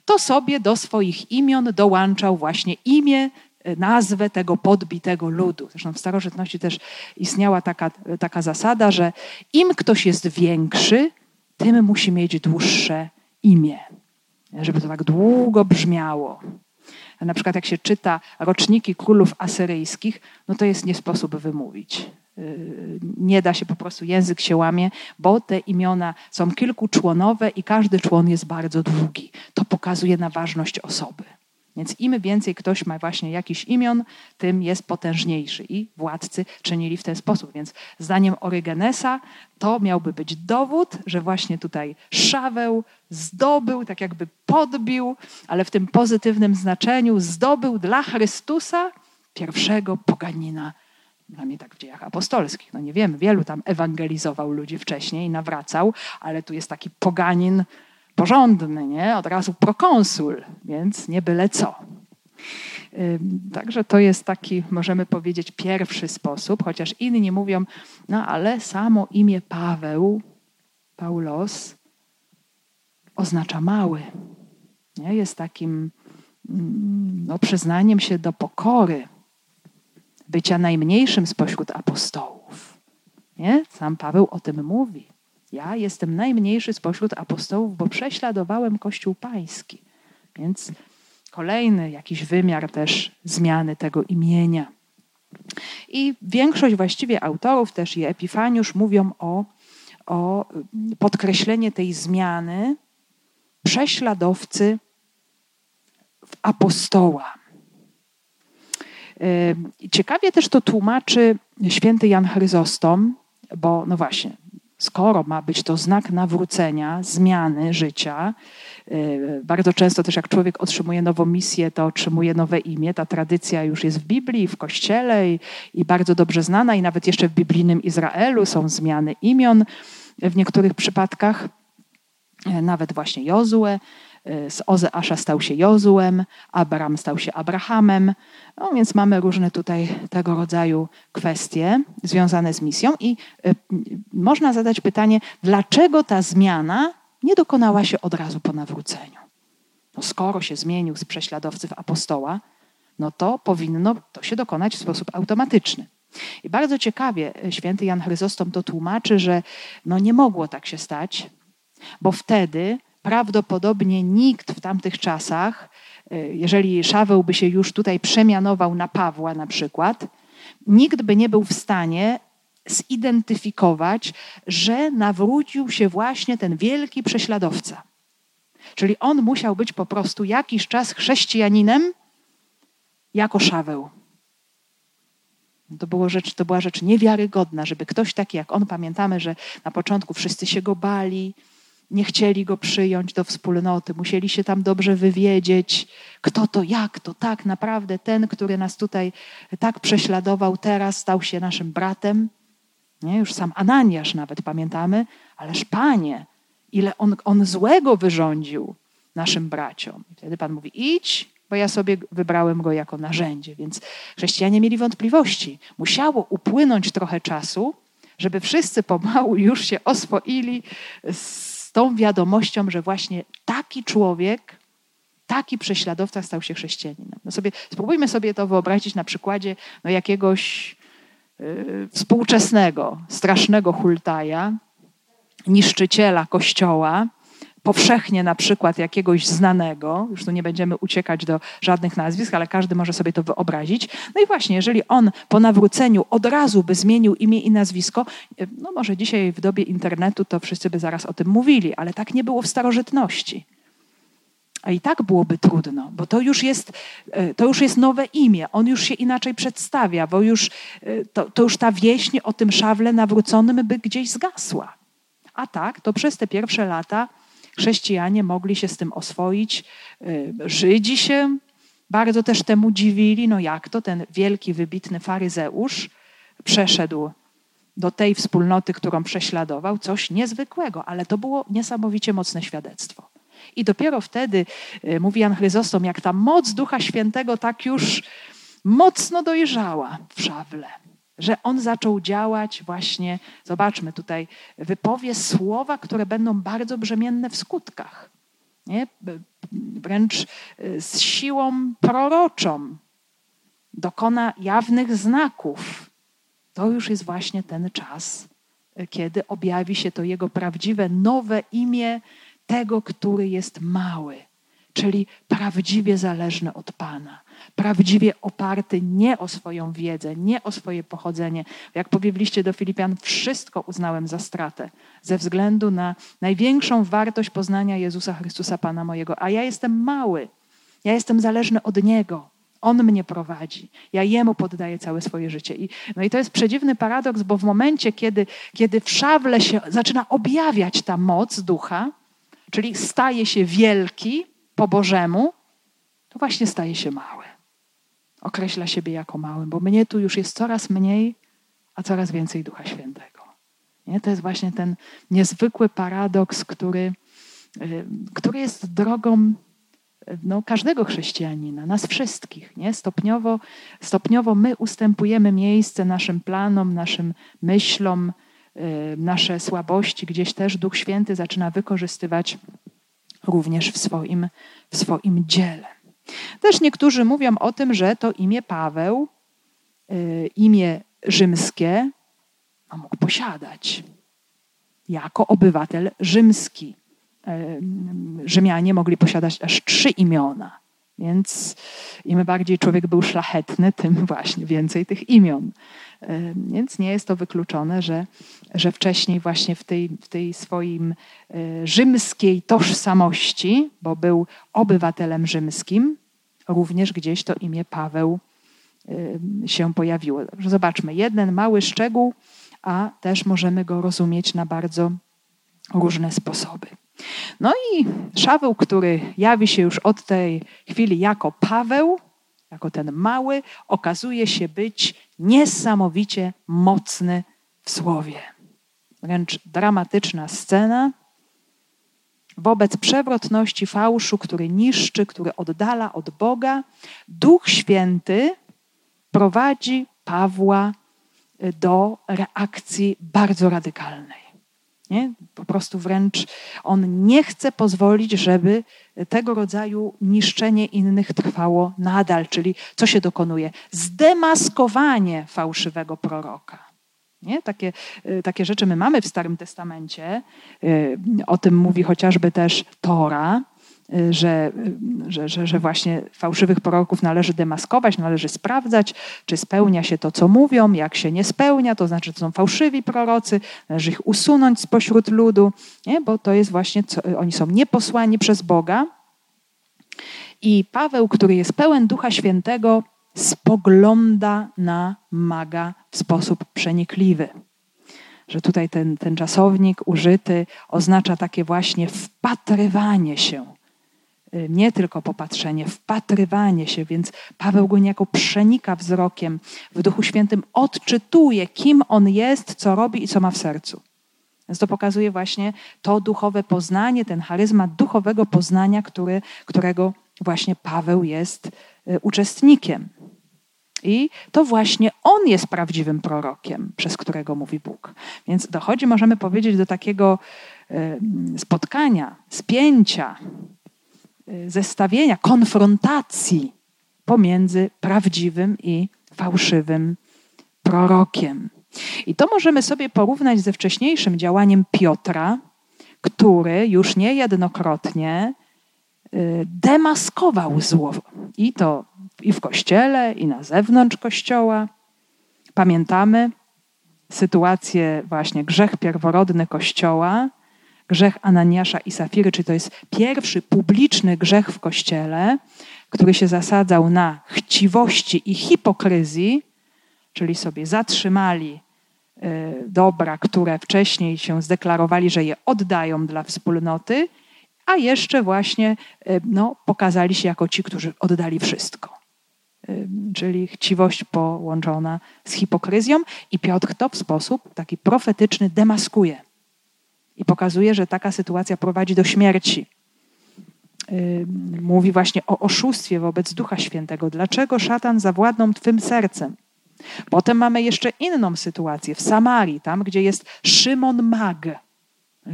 to sobie do swoich imion dołączał właśnie imię, e, nazwę tego podbitego ludu. Zresztą w starożytności też istniała taka, taka zasada, że im ktoś jest większy, tym musi mieć dłuższe imię, żeby to tak długo brzmiało na przykład jak się czyta roczniki królów asyryjskich, no to jest nie sposób wymówić. Y, nie da się po prostu, język się łamie, bo te imiona są kilkuczłonowe i każdy człon jest bardzo długi. To pokazuje na ważność osoby. Więc im więcej ktoś ma właśnie jakiś imion, tym jest potężniejszy. I władcy czynili w ten sposób. Więc zdaniem Orygenesa to miałby być dowód, że właśnie tutaj Szaweł zdobył, tak jakby podbił, ale w tym pozytywnym znaczeniu zdobył dla Chrystusa pierwszego poganina dla mnie tak w dziejach apostolskich. No nie wiem, wielu tam ewangelizował ludzi wcześniej, nawracał, ale tu jest taki poganin porządny, nie? Od razu prokonsul, więc nie byle co. Także to jest taki, możemy powiedzieć, pierwszy sposób, chociaż inni mówią, no ale samo imię Paweł, Paulos, oznacza mały. Nie? Jest takim mm, no, przyznaniem się do pokory, bycia najmniejszym spośród apostołów. Nie? Sam Paweł o tym mówi. Ja jestem najmniejszy spośród apostołów, bo prześladowałem Kościół Pański. Więc kolejny jakiś wymiar też zmiany tego imienia. I większość właściwie autorów, też i Epifaniusz, mówią o, o podkreślenie tej zmiany prześladowcy w apostoła. Ciekawie też to tłumaczy święty Jan Chryzostom, bo no właśnie, skoro ma być to znak nawrócenia, zmiany życia, y, bardzo często też jak człowiek otrzymuje nową misję, to otrzymuje nowe imię. Ta tradycja już jest w Biblii, w Kościele i, i bardzo dobrze znana i nawet jeszcze w biblijnym Izraelu są zmiany imion w niektórych przypadkach. E, nawet właśnie Jozue z Ozeasza stał się Jozułem, Abraham stał się Abrahamem. No więc mamy różne tutaj tego rodzaju kwestie związane z misją i y, można zadać pytanie, dlaczego ta zmiana nie dokonała się od razu po nawróceniu? No skoro się zmienił z prześladowcy w apostoła, no to powinno to się dokonać w sposób automatyczny. I bardzo ciekawie y, święty Jan Chryzostom to tłumaczy, że no nie mogło tak się stać, bo wtedy prawdopodobnie nikt w tamtych czasach, y, jeżeli Szaweł by się już tutaj przemianował na Pawła na przykład, nikt by nie był w stanie zidentyfikować, że nawrócił się właśnie ten wielki prześladowca. Czyli on musiał być po prostu jakiś czas chrześcijaninem jako Szaweł. To, było rzecz, to była rzecz niewiarygodna, żeby ktoś taki jak on, pamiętamy, że na początku wszyscy się go bali, nie chcieli go przyjąć do wspólnoty, musieli się tam dobrze wywiedzieć, kto to, jak to, tak naprawdę ten, który nas tutaj tak prześladował, teraz stał się naszym bratem. Nie? Już sam Ananiasz nawet pamiętamy, ależ Panie, ile on, on złego wyrządził naszym braciom. I wtedy Pan mówi: idź, bo ja sobie wybrałem go jako narzędzie. Więc chrześcijanie mieli wątpliwości. Musiało upłynąć trochę czasu, żeby wszyscy pomału już się oswoili z tą wiadomością, że właśnie taki człowiek, taki prześladowca stał się chrześcijaninem. No sobie, spróbujmy sobie to wyobrazić na przykładzie no jakiegoś yy, współczesnego, strasznego hultaja, niszczyciela kościoła, powszechnie na przykład jakiegoś znanego, już tu nie będziemy uciekać do żadnych nazwisk, ale każdy może sobie to wyobrazić. No i właśnie, jeżeli on po nawróceniu od razu by zmienił imię i nazwisko, no może dzisiaj w dobie internetu to wszyscy by zaraz o tym mówili, ale tak nie było w starożytności. A i tak byłoby trudno, bo to już jest, e, to już jest nowe imię, on już się inaczej przedstawia, bo już, e, to, to już ta wieśń o tym szawle nawróconym by gdzieś zgasła. A tak, to przez te pierwsze lata chrześcijanie mogli się z tym oswoić. Y, Żydzi się bardzo też temu dziwili. No jak to ten wielki, wybitny faryzeusz przeszedł do tej wspólnoty, którą prześladował, coś niezwykłego, ale to było niesamowicie mocne świadectwo. I dopiero wtedy, y, mówi Jan Chryzostom, jak ta moc Ducha Świętego tak już mocno dojrzała w szawle że on zaczął działać właśnie, zobaczmy tutaj, wypowie słowa, które będą bardzo brzemienne w skutkach. Nie? Wręcz y, z siłą proroczą dokona jawnych znaków. To już jest właśnie ten czas, y, kiedy objawi się to jego prawdziwe, nowe imię tego, który jest mały, czyli prawdziwie zależny od Pana prawdziwie oparty nie o swoją wiedzę, nie o swoje pochodzenie. Jak powie w liście do Filipian, wszystko uznałem za stratę ze względu na największą wartość poznania Jezusa Chrystusa, Pana mojego. A ja jestem mały, ja jestem zależny od Niego. On mnie prowadzi. Ja Jemu poddaję całe swoje życie. I, no i to jest przedziwny paradoks, bo w momencie, kiedy, kiedy w szawle się zaczyna objawiać ta moc ducha, czyli staje się wielki po Bożemu, to właśnie staje się mały określa siebie jako małym, bo mnie tu już jest coraz mniej, a coraz więcej Ducha Świętego. Nie? To jest właśnie ten niezwykły paradoks, który, y, który jest drogą no, każdego chrześcijanina, nas wszystkich. Nie? Stopniowo, stopniowo my ustępujemy miejsce naszym planom, naszym myślom, y, nasze słabości, gdzieś też Duch Święty zaczyna wykorzystywać również w swoim, w swoim dziele. Też niektórzy mówią o tym, że to imię Paweł, y, imię rzymskie, mógł posiadać. jako obywatel rzymski. Rzymianie mogli posiadać aż trzy imiona. Więc im bardziej człowiek był szlachetny, tym właśnie więcej tych imion. Więc nie jest to wykluczone, że, że wcześniej właśnie w tej, w tej swoim e, rzymskiej tożsamości, bo był obywatelem rzymskim, również gdzieś to imię Paweł się pojawiło. Zobaczmy, jeden mały szczegół, a też możemy go rozumieć na bardzo różne sposoby. No i Szaweł, który jawi się już od tej chwili jako Paweł, jako ten mały, okazuje się być niesamowicie mocny w słowie. Wręcz dramatyczna scena wobec przewrotności fałszu, który niszczy, który oddala od Boga. Duch Święty prowadzi Pawła do reakcji bardzo radykalnej. Nie? Po prostu wręcz on nie chce pozwolić, żeby tego rodzaju niszczenie innych trwało nadal. Czyli co się dokonuje? Zdemaskowanie fałszywego proroka. Nie? Takie, y, takie rzeczy my mamy w Starym Testamencie. Y, o tym mówi chociażby też Tora że, że, że, że właśnie fałszywych proroków należy demaskować, należy sprawdzać, czy spełnia się to, co mówią, jak się nie spełnia, to znaczy, to są fałszywi prorocy, należy ich usunąć spośród ludu, nie? bo to jest właśnie, co, oni są nieposłani przez Boga. I Paweł, który jest pełen Ducha Świętego, spogląda na maga w sposób przenikliwy że tutaj ten, ten czasownik użyty oznacza takie właśnie wpatrywanie się nie tylko popatrzenie, wpatrywanie się, więc Paweł go niejako przenika wzrokiem w Duchu Świętym, odczytuje, kim on jest, co robi i co ma w sercu. Więc to pokazuje właśnie to duchowe poznanie, ten charyzmat duchowego poznania, który, którego właśnie Paweł jest y, uczestnikiem. I to właśnie on jest prawdziwym prorokiem, przez którego mówi Bóg. Więc dochodzi, możemy powiedzieć, do takiego y, spotkania, spięcia Y, zestawienia, konfrontacji pomiędzy prawdziwym i fałszywym prorokiem. I to możemy sobie porównać ze wcześniejszym działaniem Piotra, który już niejednokrotnie y, demaskował zło. I to i w kościele, i na zewnątrz kościoła. Pamiętamy sytuację właśnie grzech pierworodny kościoła, grzech Ananiasza i Safiry, czy to jest pierwszy publiczny grzech w Kościele, który się zasadzał na chciwości i hipokryzji, czyli sobie zatrzymali e, dobra, które wcześniej się zdeklarowali, że je oddają dla wspólnoty, a jeszcze właśnie e, no, pokazali się jako ci, którzy oddali wszystko. E, czyli chciwość połączona z hipokryzją, i Piotr to w sposób taki profetyczny demaskuje i pokazuje, że taka sytuacja prowadzi do śmierci. Mówi właśnie o oszustwie wobec Ducha Świętego. Dlaczego szatan zawładnął Twym sercem? Potem mamy jeszcze inną sytuację w Samarii, tam gdzie jest Szymon Mag.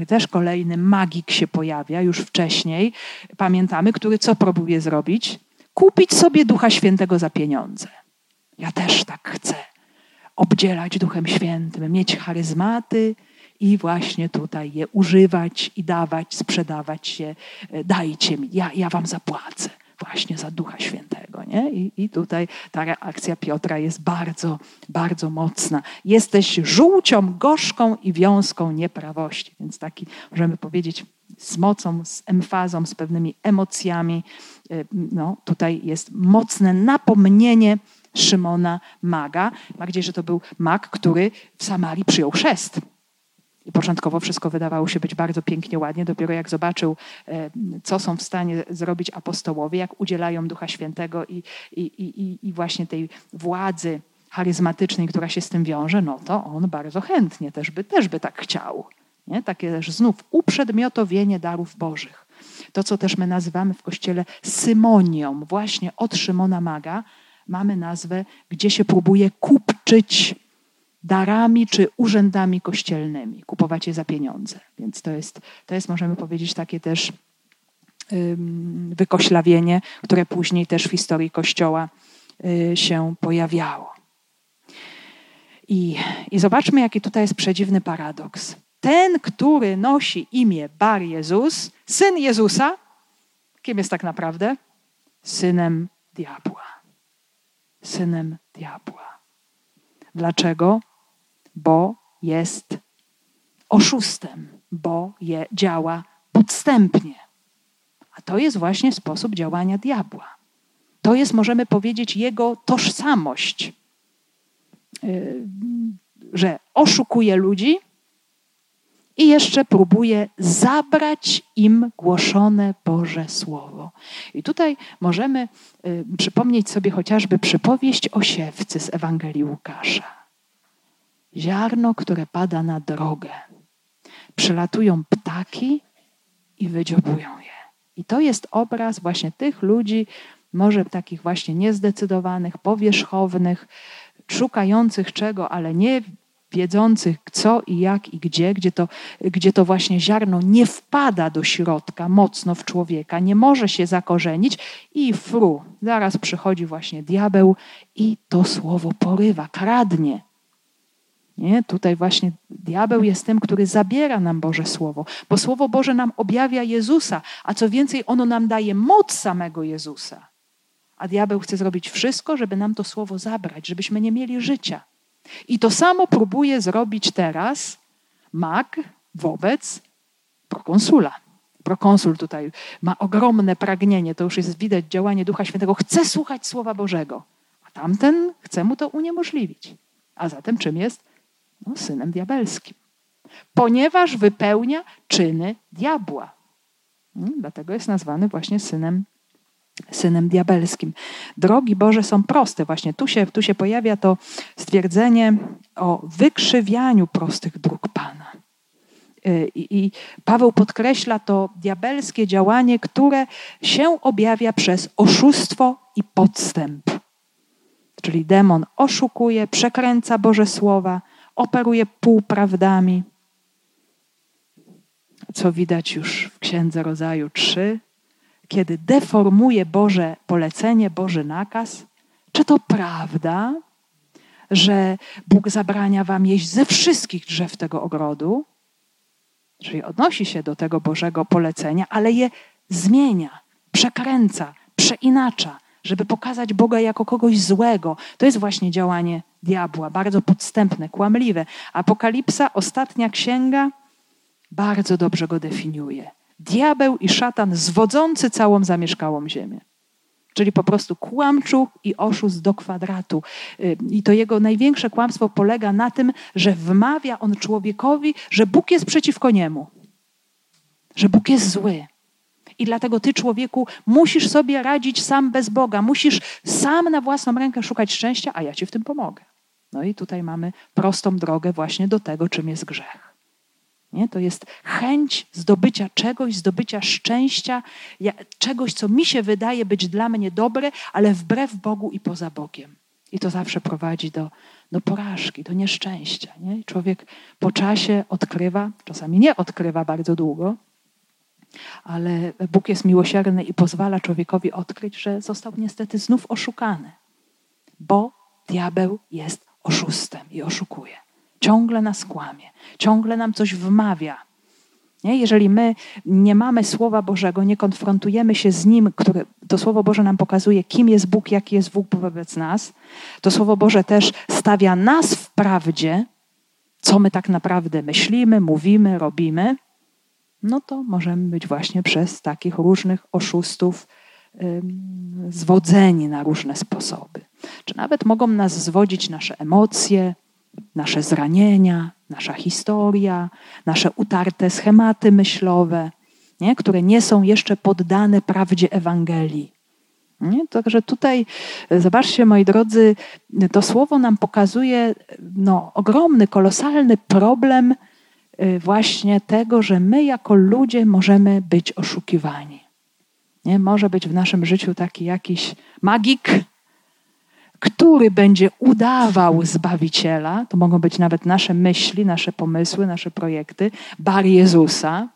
Też kolejny magik się pojawia już wcześniej, pamiętamy, który co próbuje zrobić? Kupić sobie Ducha Świętego za pieniądze. Ja też tak chcę. Obdzielać Duchem Świętym, mieć charyzmaty, i właśnie tutaj je używać i dawać, sprzedawać się. E, dajcie mi, ja, ja wam zapłacę właśnie za Ducha Świętego. Nie? I, I tutaj ta reakcja Piotra jest bardzo, bardzo mocna. Jesteś żółcią, gorzką i wiązką nieprawości. Więc taki, możemy powiedzieć, z mocą, z emfazą, z pewnymi emocjami. E, no, tutaj jest mocne napomnienie Szymona Maga. Ma gdzieś, że to był mag, który w Samarii przyjął chrzest. I początkowo wszystko wydawało się być bardzo pięknie, ładnie. Dopiero jak zobaczył, e, co są w stanie zrobić apostołowie, jak udzielają Ducha Świętego i, i, i, i właśnie tej władzy charyzmatycznej, która się z tym wiąże, no to on bardzo chętnie też by, też by tak chciał. Nie? Takie też znów uprzedmiotowienie darów Bożych. To, co też my nazywamy w Kościele Symonią, właśnie od Szymona Maga, mamy nazwę, gdzie się próbuje kupczyć darami czy urzędami kościelnymi, kupować je za pieniądze. Więc to jest, to jest możemy powiedzieć, takie też wykoślawienie, które później też w historii Kościoła y, się pojawiało. I, I zobaczmy, jaki tutaj jest przedziwny paradoks. ten, który nosi imię Bar Jezus, syn Jezusa, kim jest tak naprawdę? Synem diabła. Synem diabła. Dlaczego? Bo jest oszustem, bo je działa podstępnie. A to jest właśnie sposób działania diabła. To jest, możemy powiedzieć, jego tożsamość, yy, że oszukuje ludzi i jeszcze próbuje zabrać im głoszone Boże Słowo. I tutaj możemy yy, przypomnieć sobie chociażby przypowieść o siewcy z Ewangelii Łukasza. Ziarno, które pada na drogę. Przylatują ptaki i wydziobują je. I to jest obraz właśnie tych ludzi, może takich właśnie niezdecydowanych, powierzchownych, szukających czego, ale nie wiedzących co i jak i gdzie, gdzie to, gdzie to właśnie ziarno nie wpada do środka mocno w człowieka, nie może się zakorzenić i fru, zaraz przychodzi właśnie diabeł i to słowo porywa, kradnie. Nie? Tutaj właśnie diabeł jest tym, który zabiera nam Boże Słowo, bo Słowo Boże nam objawia Jezusa, a co więcej, ono nam daje moc samego Jezusa. A diabeł chce zrobić wszystko, żeby nam to Słowo zabrać, żebyśmy nie mieli życia. I to samo próbuje zrobić teraz mag wobec prokonsula. Prokonsul tutaj ma ogromne pragnienie, to już jest widać działanie Ducha Świętego, chce słuchać Słowa Bożego, a tamten chce mu to uniemożliwić. A zatem czym jest? No, synem diabelskim. Ponieważ wypełnia czyny diabła. No, dlatego jest nazwany właśnie synem, synem diabelskim. Drogi Boże są proste. Właśnie tu się, tu się pojawia to stwierdzenie o wykrzywianiu prostych dróg Pana. Y, I Paweł podkreśla to diabelskie działanie, które się objawia przez oszustwo i podstęp. Czyli demon oszukuje, przekręca Boże Słowa, operuje półprawdami. Co widać już w Księdze Rodzaju 3, kiedy deformuje Boże polecenie, Boży nakaz. Czy to prawda, że Bóg zabrania wam jeść ze wszystkich drzew tego ogrodu? Czyli odnosi się do tego Bożego polecenia, ale je zmienia, przekręca, przeinacza, żeby pokazać Boga jako kogoś złego. To jest właśnie działanie diabła, bardzo podstępne, kłamliwe. Apokalipsa, ostatnia księga, bardzo dobrze go definiuje. Diabeł i szatan zwodzący całą zamieszkałą ziemię. Czyli po prostu kłamczuch i oszust do kwadratu. Y, I to jego największe kłamstwo polega na tym, że wmawia on człowiekowi, że Bóg jest przeciwko niemu, że Bóg jest zły. I dlatego ty, człowieku, musisz sobie radzić sam bez Boga, musisz sam na własną rękę szukać szczęścia, a ja ci w tym pomogę. No i tutaj mamy prostą drogę właśnie do tego, czym jest grzech. Nie? To jest chęć zdobycia czegoś, zdobycia szczęścia, czegoś, co mi się wydaje być dla mnie dobre, ale wbrew Bogu i poza Bogiem. I to zawsze prowadzi do, do porażki, do nieszczęścia. Nie? Człowiek po czasie odkrywa, czasami nie odkrywa bardzo długo, ale Bóg jest miłosierny i pozwala człowiekowi odkryć, że został niestety znów oszukany, bo diabeł jest oszustem i oszukuje. Ciągle nas kłamie, ciągle nam coś wmawia. Nie? Jeżeli my nie mamy Słowa Bożego, nie konfrontujemy się z Nim, które to Słowo Boże nam pokazuje, kim jest Bóg, jaki jest Bóg wobec nas, to Słowo Boże też stawia nas w prawdzie, co my tak naprawdę myślimy, mówimy, robimy, no to możemy być właśnie przez takich różnych oszustów zwodzeni na różne sposoby. Czy nawet mogą nas zwodzić nasze emocje, nasze zranienia, nasza historia, nasze utarte schematy myślowe, nie? które nie są jeszcze poddane prawdzie Ewangelii. Nie? Także tutaj, zobaczcie, moi drodzy, to słowo nam pokazuje no, ogromny, kolosalny problem y, właśnie tego, że my jako ludzie możemy być oszukiwani. Nie? Może być w naszym życiu taki jakiś magik, który będzie udawał Zbawiciela, to mogą być nawet nasze myśli, nasze pomysły, nasze projekty, bar Jezusa,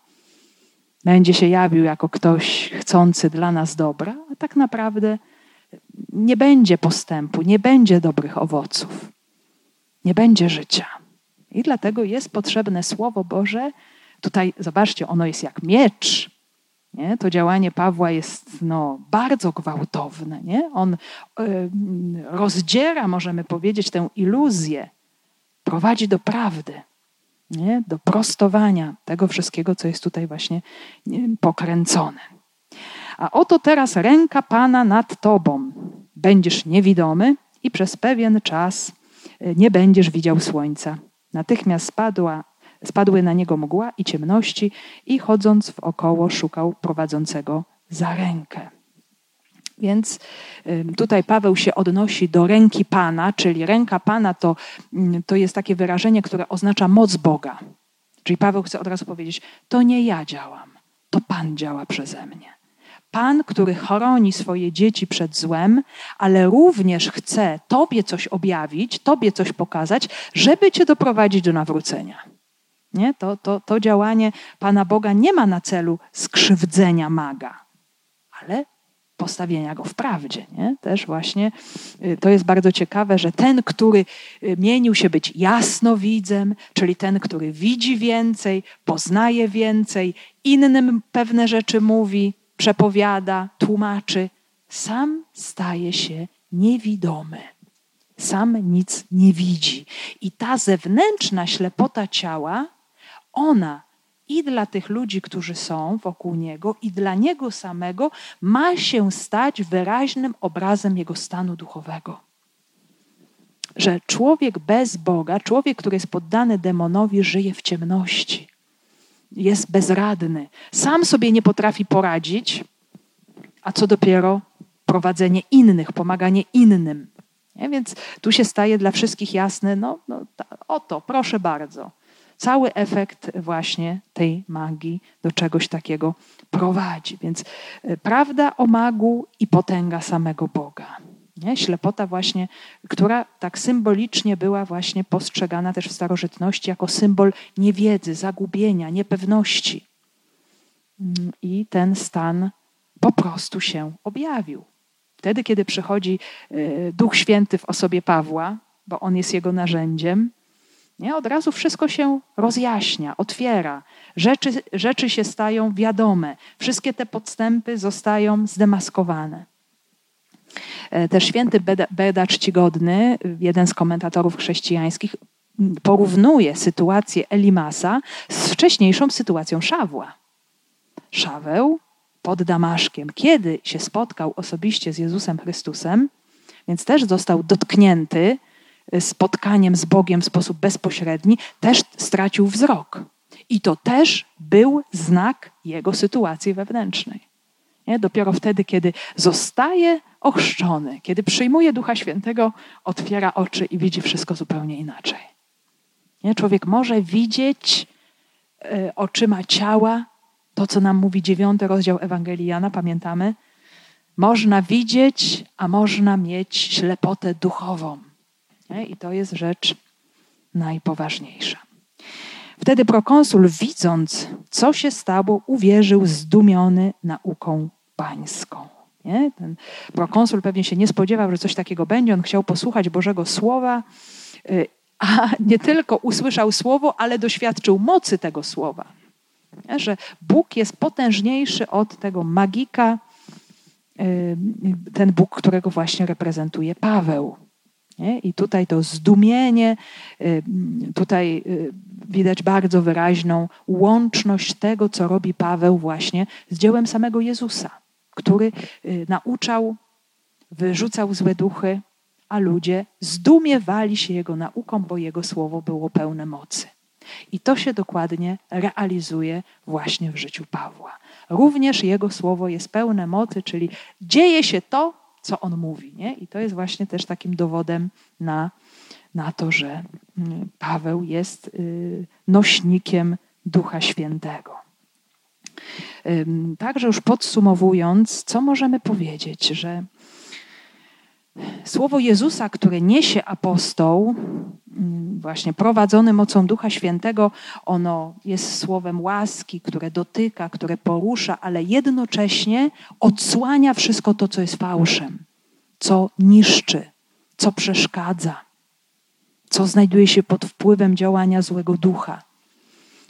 będzie się jawił jako ktoś chcący dla nas dobra, a tak naprawdę nie będzie postępu, nie będzie dobrych owoców, nie będzie życia. I dlatego jest potrzebne Słowo Boże. Tutaj zobaczcie, ono jest jak miecz. Nie? To działanie Pawła jest no, bardzo gwałtowne. Nie? On rozdziera, możemy powiedzieć, tę iluzję, prowadzi do prawdy, nie? do prostowania tego wszystkiego, co jest tutaj właśnie nie, pokręcone. A oto teraz ręka Pana nad Tobą. Będziesz niewidomy i przez pewien czas y, nie będziesz widział słońca. Natychmiast spadła, spadły na niego mgła i ciemności i chodząc w około szukał prowadzącego za rękę. Więc tutaj Paweł się odnosi do ręki Pana, czyli ręka Pana to, to jest takie wyrażenie, które oznacza moc Boga. Czyli Paweł chce od razu powiedzieć: To nie ja działam, to Pan działa przeze mnie. Pan, który chroni swoje dzieci przed złem, ale również chce Tobie coś objawić, Tobie coś pokazać, żeby Cię doprowadzić do nawrócenia. Nie? To, to, to działanie Pana Boga nie ma na celu skrzywdzenia maga, ale postawienia go w prawdzie. Nie? Też właśnie y, to jest bardzo ciekawe, że ten, który y, mienił się być jasnowidzem, czyli ten, który widzi więcej, poznaje więcej, innym pewne rzeczy mówi, przepowiada, tłumaczy, sam staje się niewidomy. Sam nic nie widzi. I ta zewnętrzna ślepota ciała, ona i dla tych ludzi, którzy są wokół niego, i dla niego samego ma się stać wyraźnym obrazem jego stanu duchowego. Że człowiek bez Boga, człowiek, który jest poddany demonowi, żyje w ciemności jest bezradny, sam sobie nie potrafi poradzić, a co dopiero prowadzenie innych, pomaganie innym. Nie? Więc tu się staje dla wszystkich jasne, no, no ta, oto, proszę bardzo. Cały efekt właśnie tej magii do czegoś takiego prowadzi. Więc e, prawda o magu i potęga samego Boga. Nie? Ślepota właśnie, która tak symbolicznie była właśnie postrzegana też w starożytności jako symbol niewiedzy, zagubienia, niepewności. Mm, I ten stan po prostu się objawił. Wtedy, kiedy przychodzi y, Duch Święty w osobie Pawła, bo on jest jego narzędziem, nie? od razu wszystko się rozjaśnia, otwiera. Rzeczy, rzeczy się stają wiadome. Wszystkie te podstępy zostają zdemaskowane. E, też święty Beda Czcigodny, jeden z komentatorów chrześcijańskich, porównuje sytuację Elimasa z wcześniejszą sytuacją Szawła. Szaweł pod Damaszkiem, kiedy się spotkał osobiście z Jezusem Chrystusem, więc też został dotknięty spotkaniem z Bogiem w sposób bezpośredni, też stracił wzrok. I to też był znak jego sytuacji wewnętrznej. Nie? Dopiero wtedy, kiedy zostaje ochrzczony, kiedy przyjmuje Ducha Świętego, otwiera oczy i widzi wszystko zupełnie inaczej. Nie? Człowiek może widzieć y, oczyma ciała to, co nam mówi dziewiąty rozdział Ewangelii Jana, pamiętamy? Można widzieć, a można mieć ślepotę duchową. I to jest rzecz najpoważniejsza. Wtedy prokonsul, widząc, co się stało, uwierzył zdumiony nauką pańską. Nie? Ten prokonsul pewnie się nie spodziewał, że coś takiego będzie. On chciał posłuchać Bożego Słowa, y, a nie tylko usłyszał Słowo, ale doświadczył mocy tego Słowa. Nie? Że Bóg jest potężniejszy od tego magika, y, ten Bóg, którego właśnie reprezentuje Paweł. Nie? I tutaj to zdumienie, y, tutaj widać bardzo wyraźną łączność tego, co robi Paweł właśnie z dziełem samego Jezusa który y, nauczał, wyrzucał złe duchy, a ludzie zdumiewali się jego nauką, bo jego słowo było pełne mocy. I to się dokładnie realizuje właśnie w życiu Pawła. Również jego słowo jest pełne mocy, czyli dzieje się to, co on mówi. Nie? I to jest właśnie też takim dowodem na, na to, że mm, Paweł jest y, nośnikiem Ducha Świętego. Także już podsumowując, co możemy powiedzieć, że słowo Jezusa, które niesie apostoł, właśnie prowadzony mocą Ducha Świętego, ono jest słowem łaski, które dotyka, które porusza, ale jednocześnie odsłania wszystko to, co jest fałszem, co niszczy, co przeszkadza, co znajduje się pod wpływem działania złego ducha.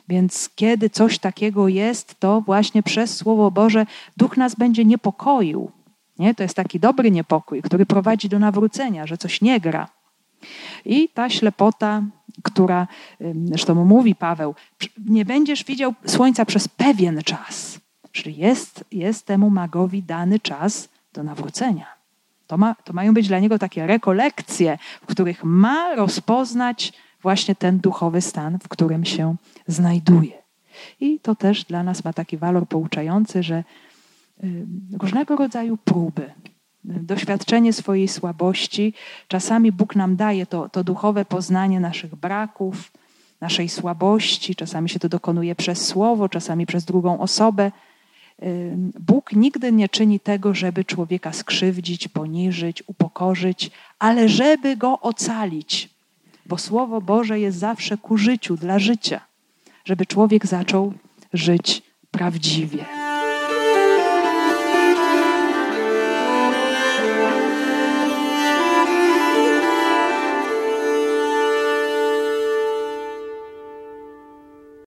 Więc kiedy coś takiego jest, to właśnie przez Słowo Boże duch nas będzie niepokoił. Nie? To jest taki dobry niepokój, który prowadzi do nawrócenia, że coś nie gra. I ta ślepota, która, zresztą mówi Paweł, nie będziesz widział słońca przez pewien czas. Czyli jest, jest temu magowi dany czas do nawrócenia. To, ma, to mają być dla niego takie rekolekcje, w których ma rozpoznać właśnie ten duchowy stan, w którym się znajduje. I to też dla nas ma taki walor pouczający, że różnego rodzaju próby, doświadczenie swojej słabości. Czasami Bóg nam daje to, to duchowe poznanie naszych braków, naszej słabości. Czasami się to dokonuje przez słowo, czasami przez drugą osobę. Bóg nigdy nie czyni tego, żeby człowieka skrzywdzić, poniżyć, upokorzyć, ale żeby go ocalić. Bo Słowo Boże jest zawsze ku życiu, dla życia, żeby człowiek zaczął żyć prawdziwie.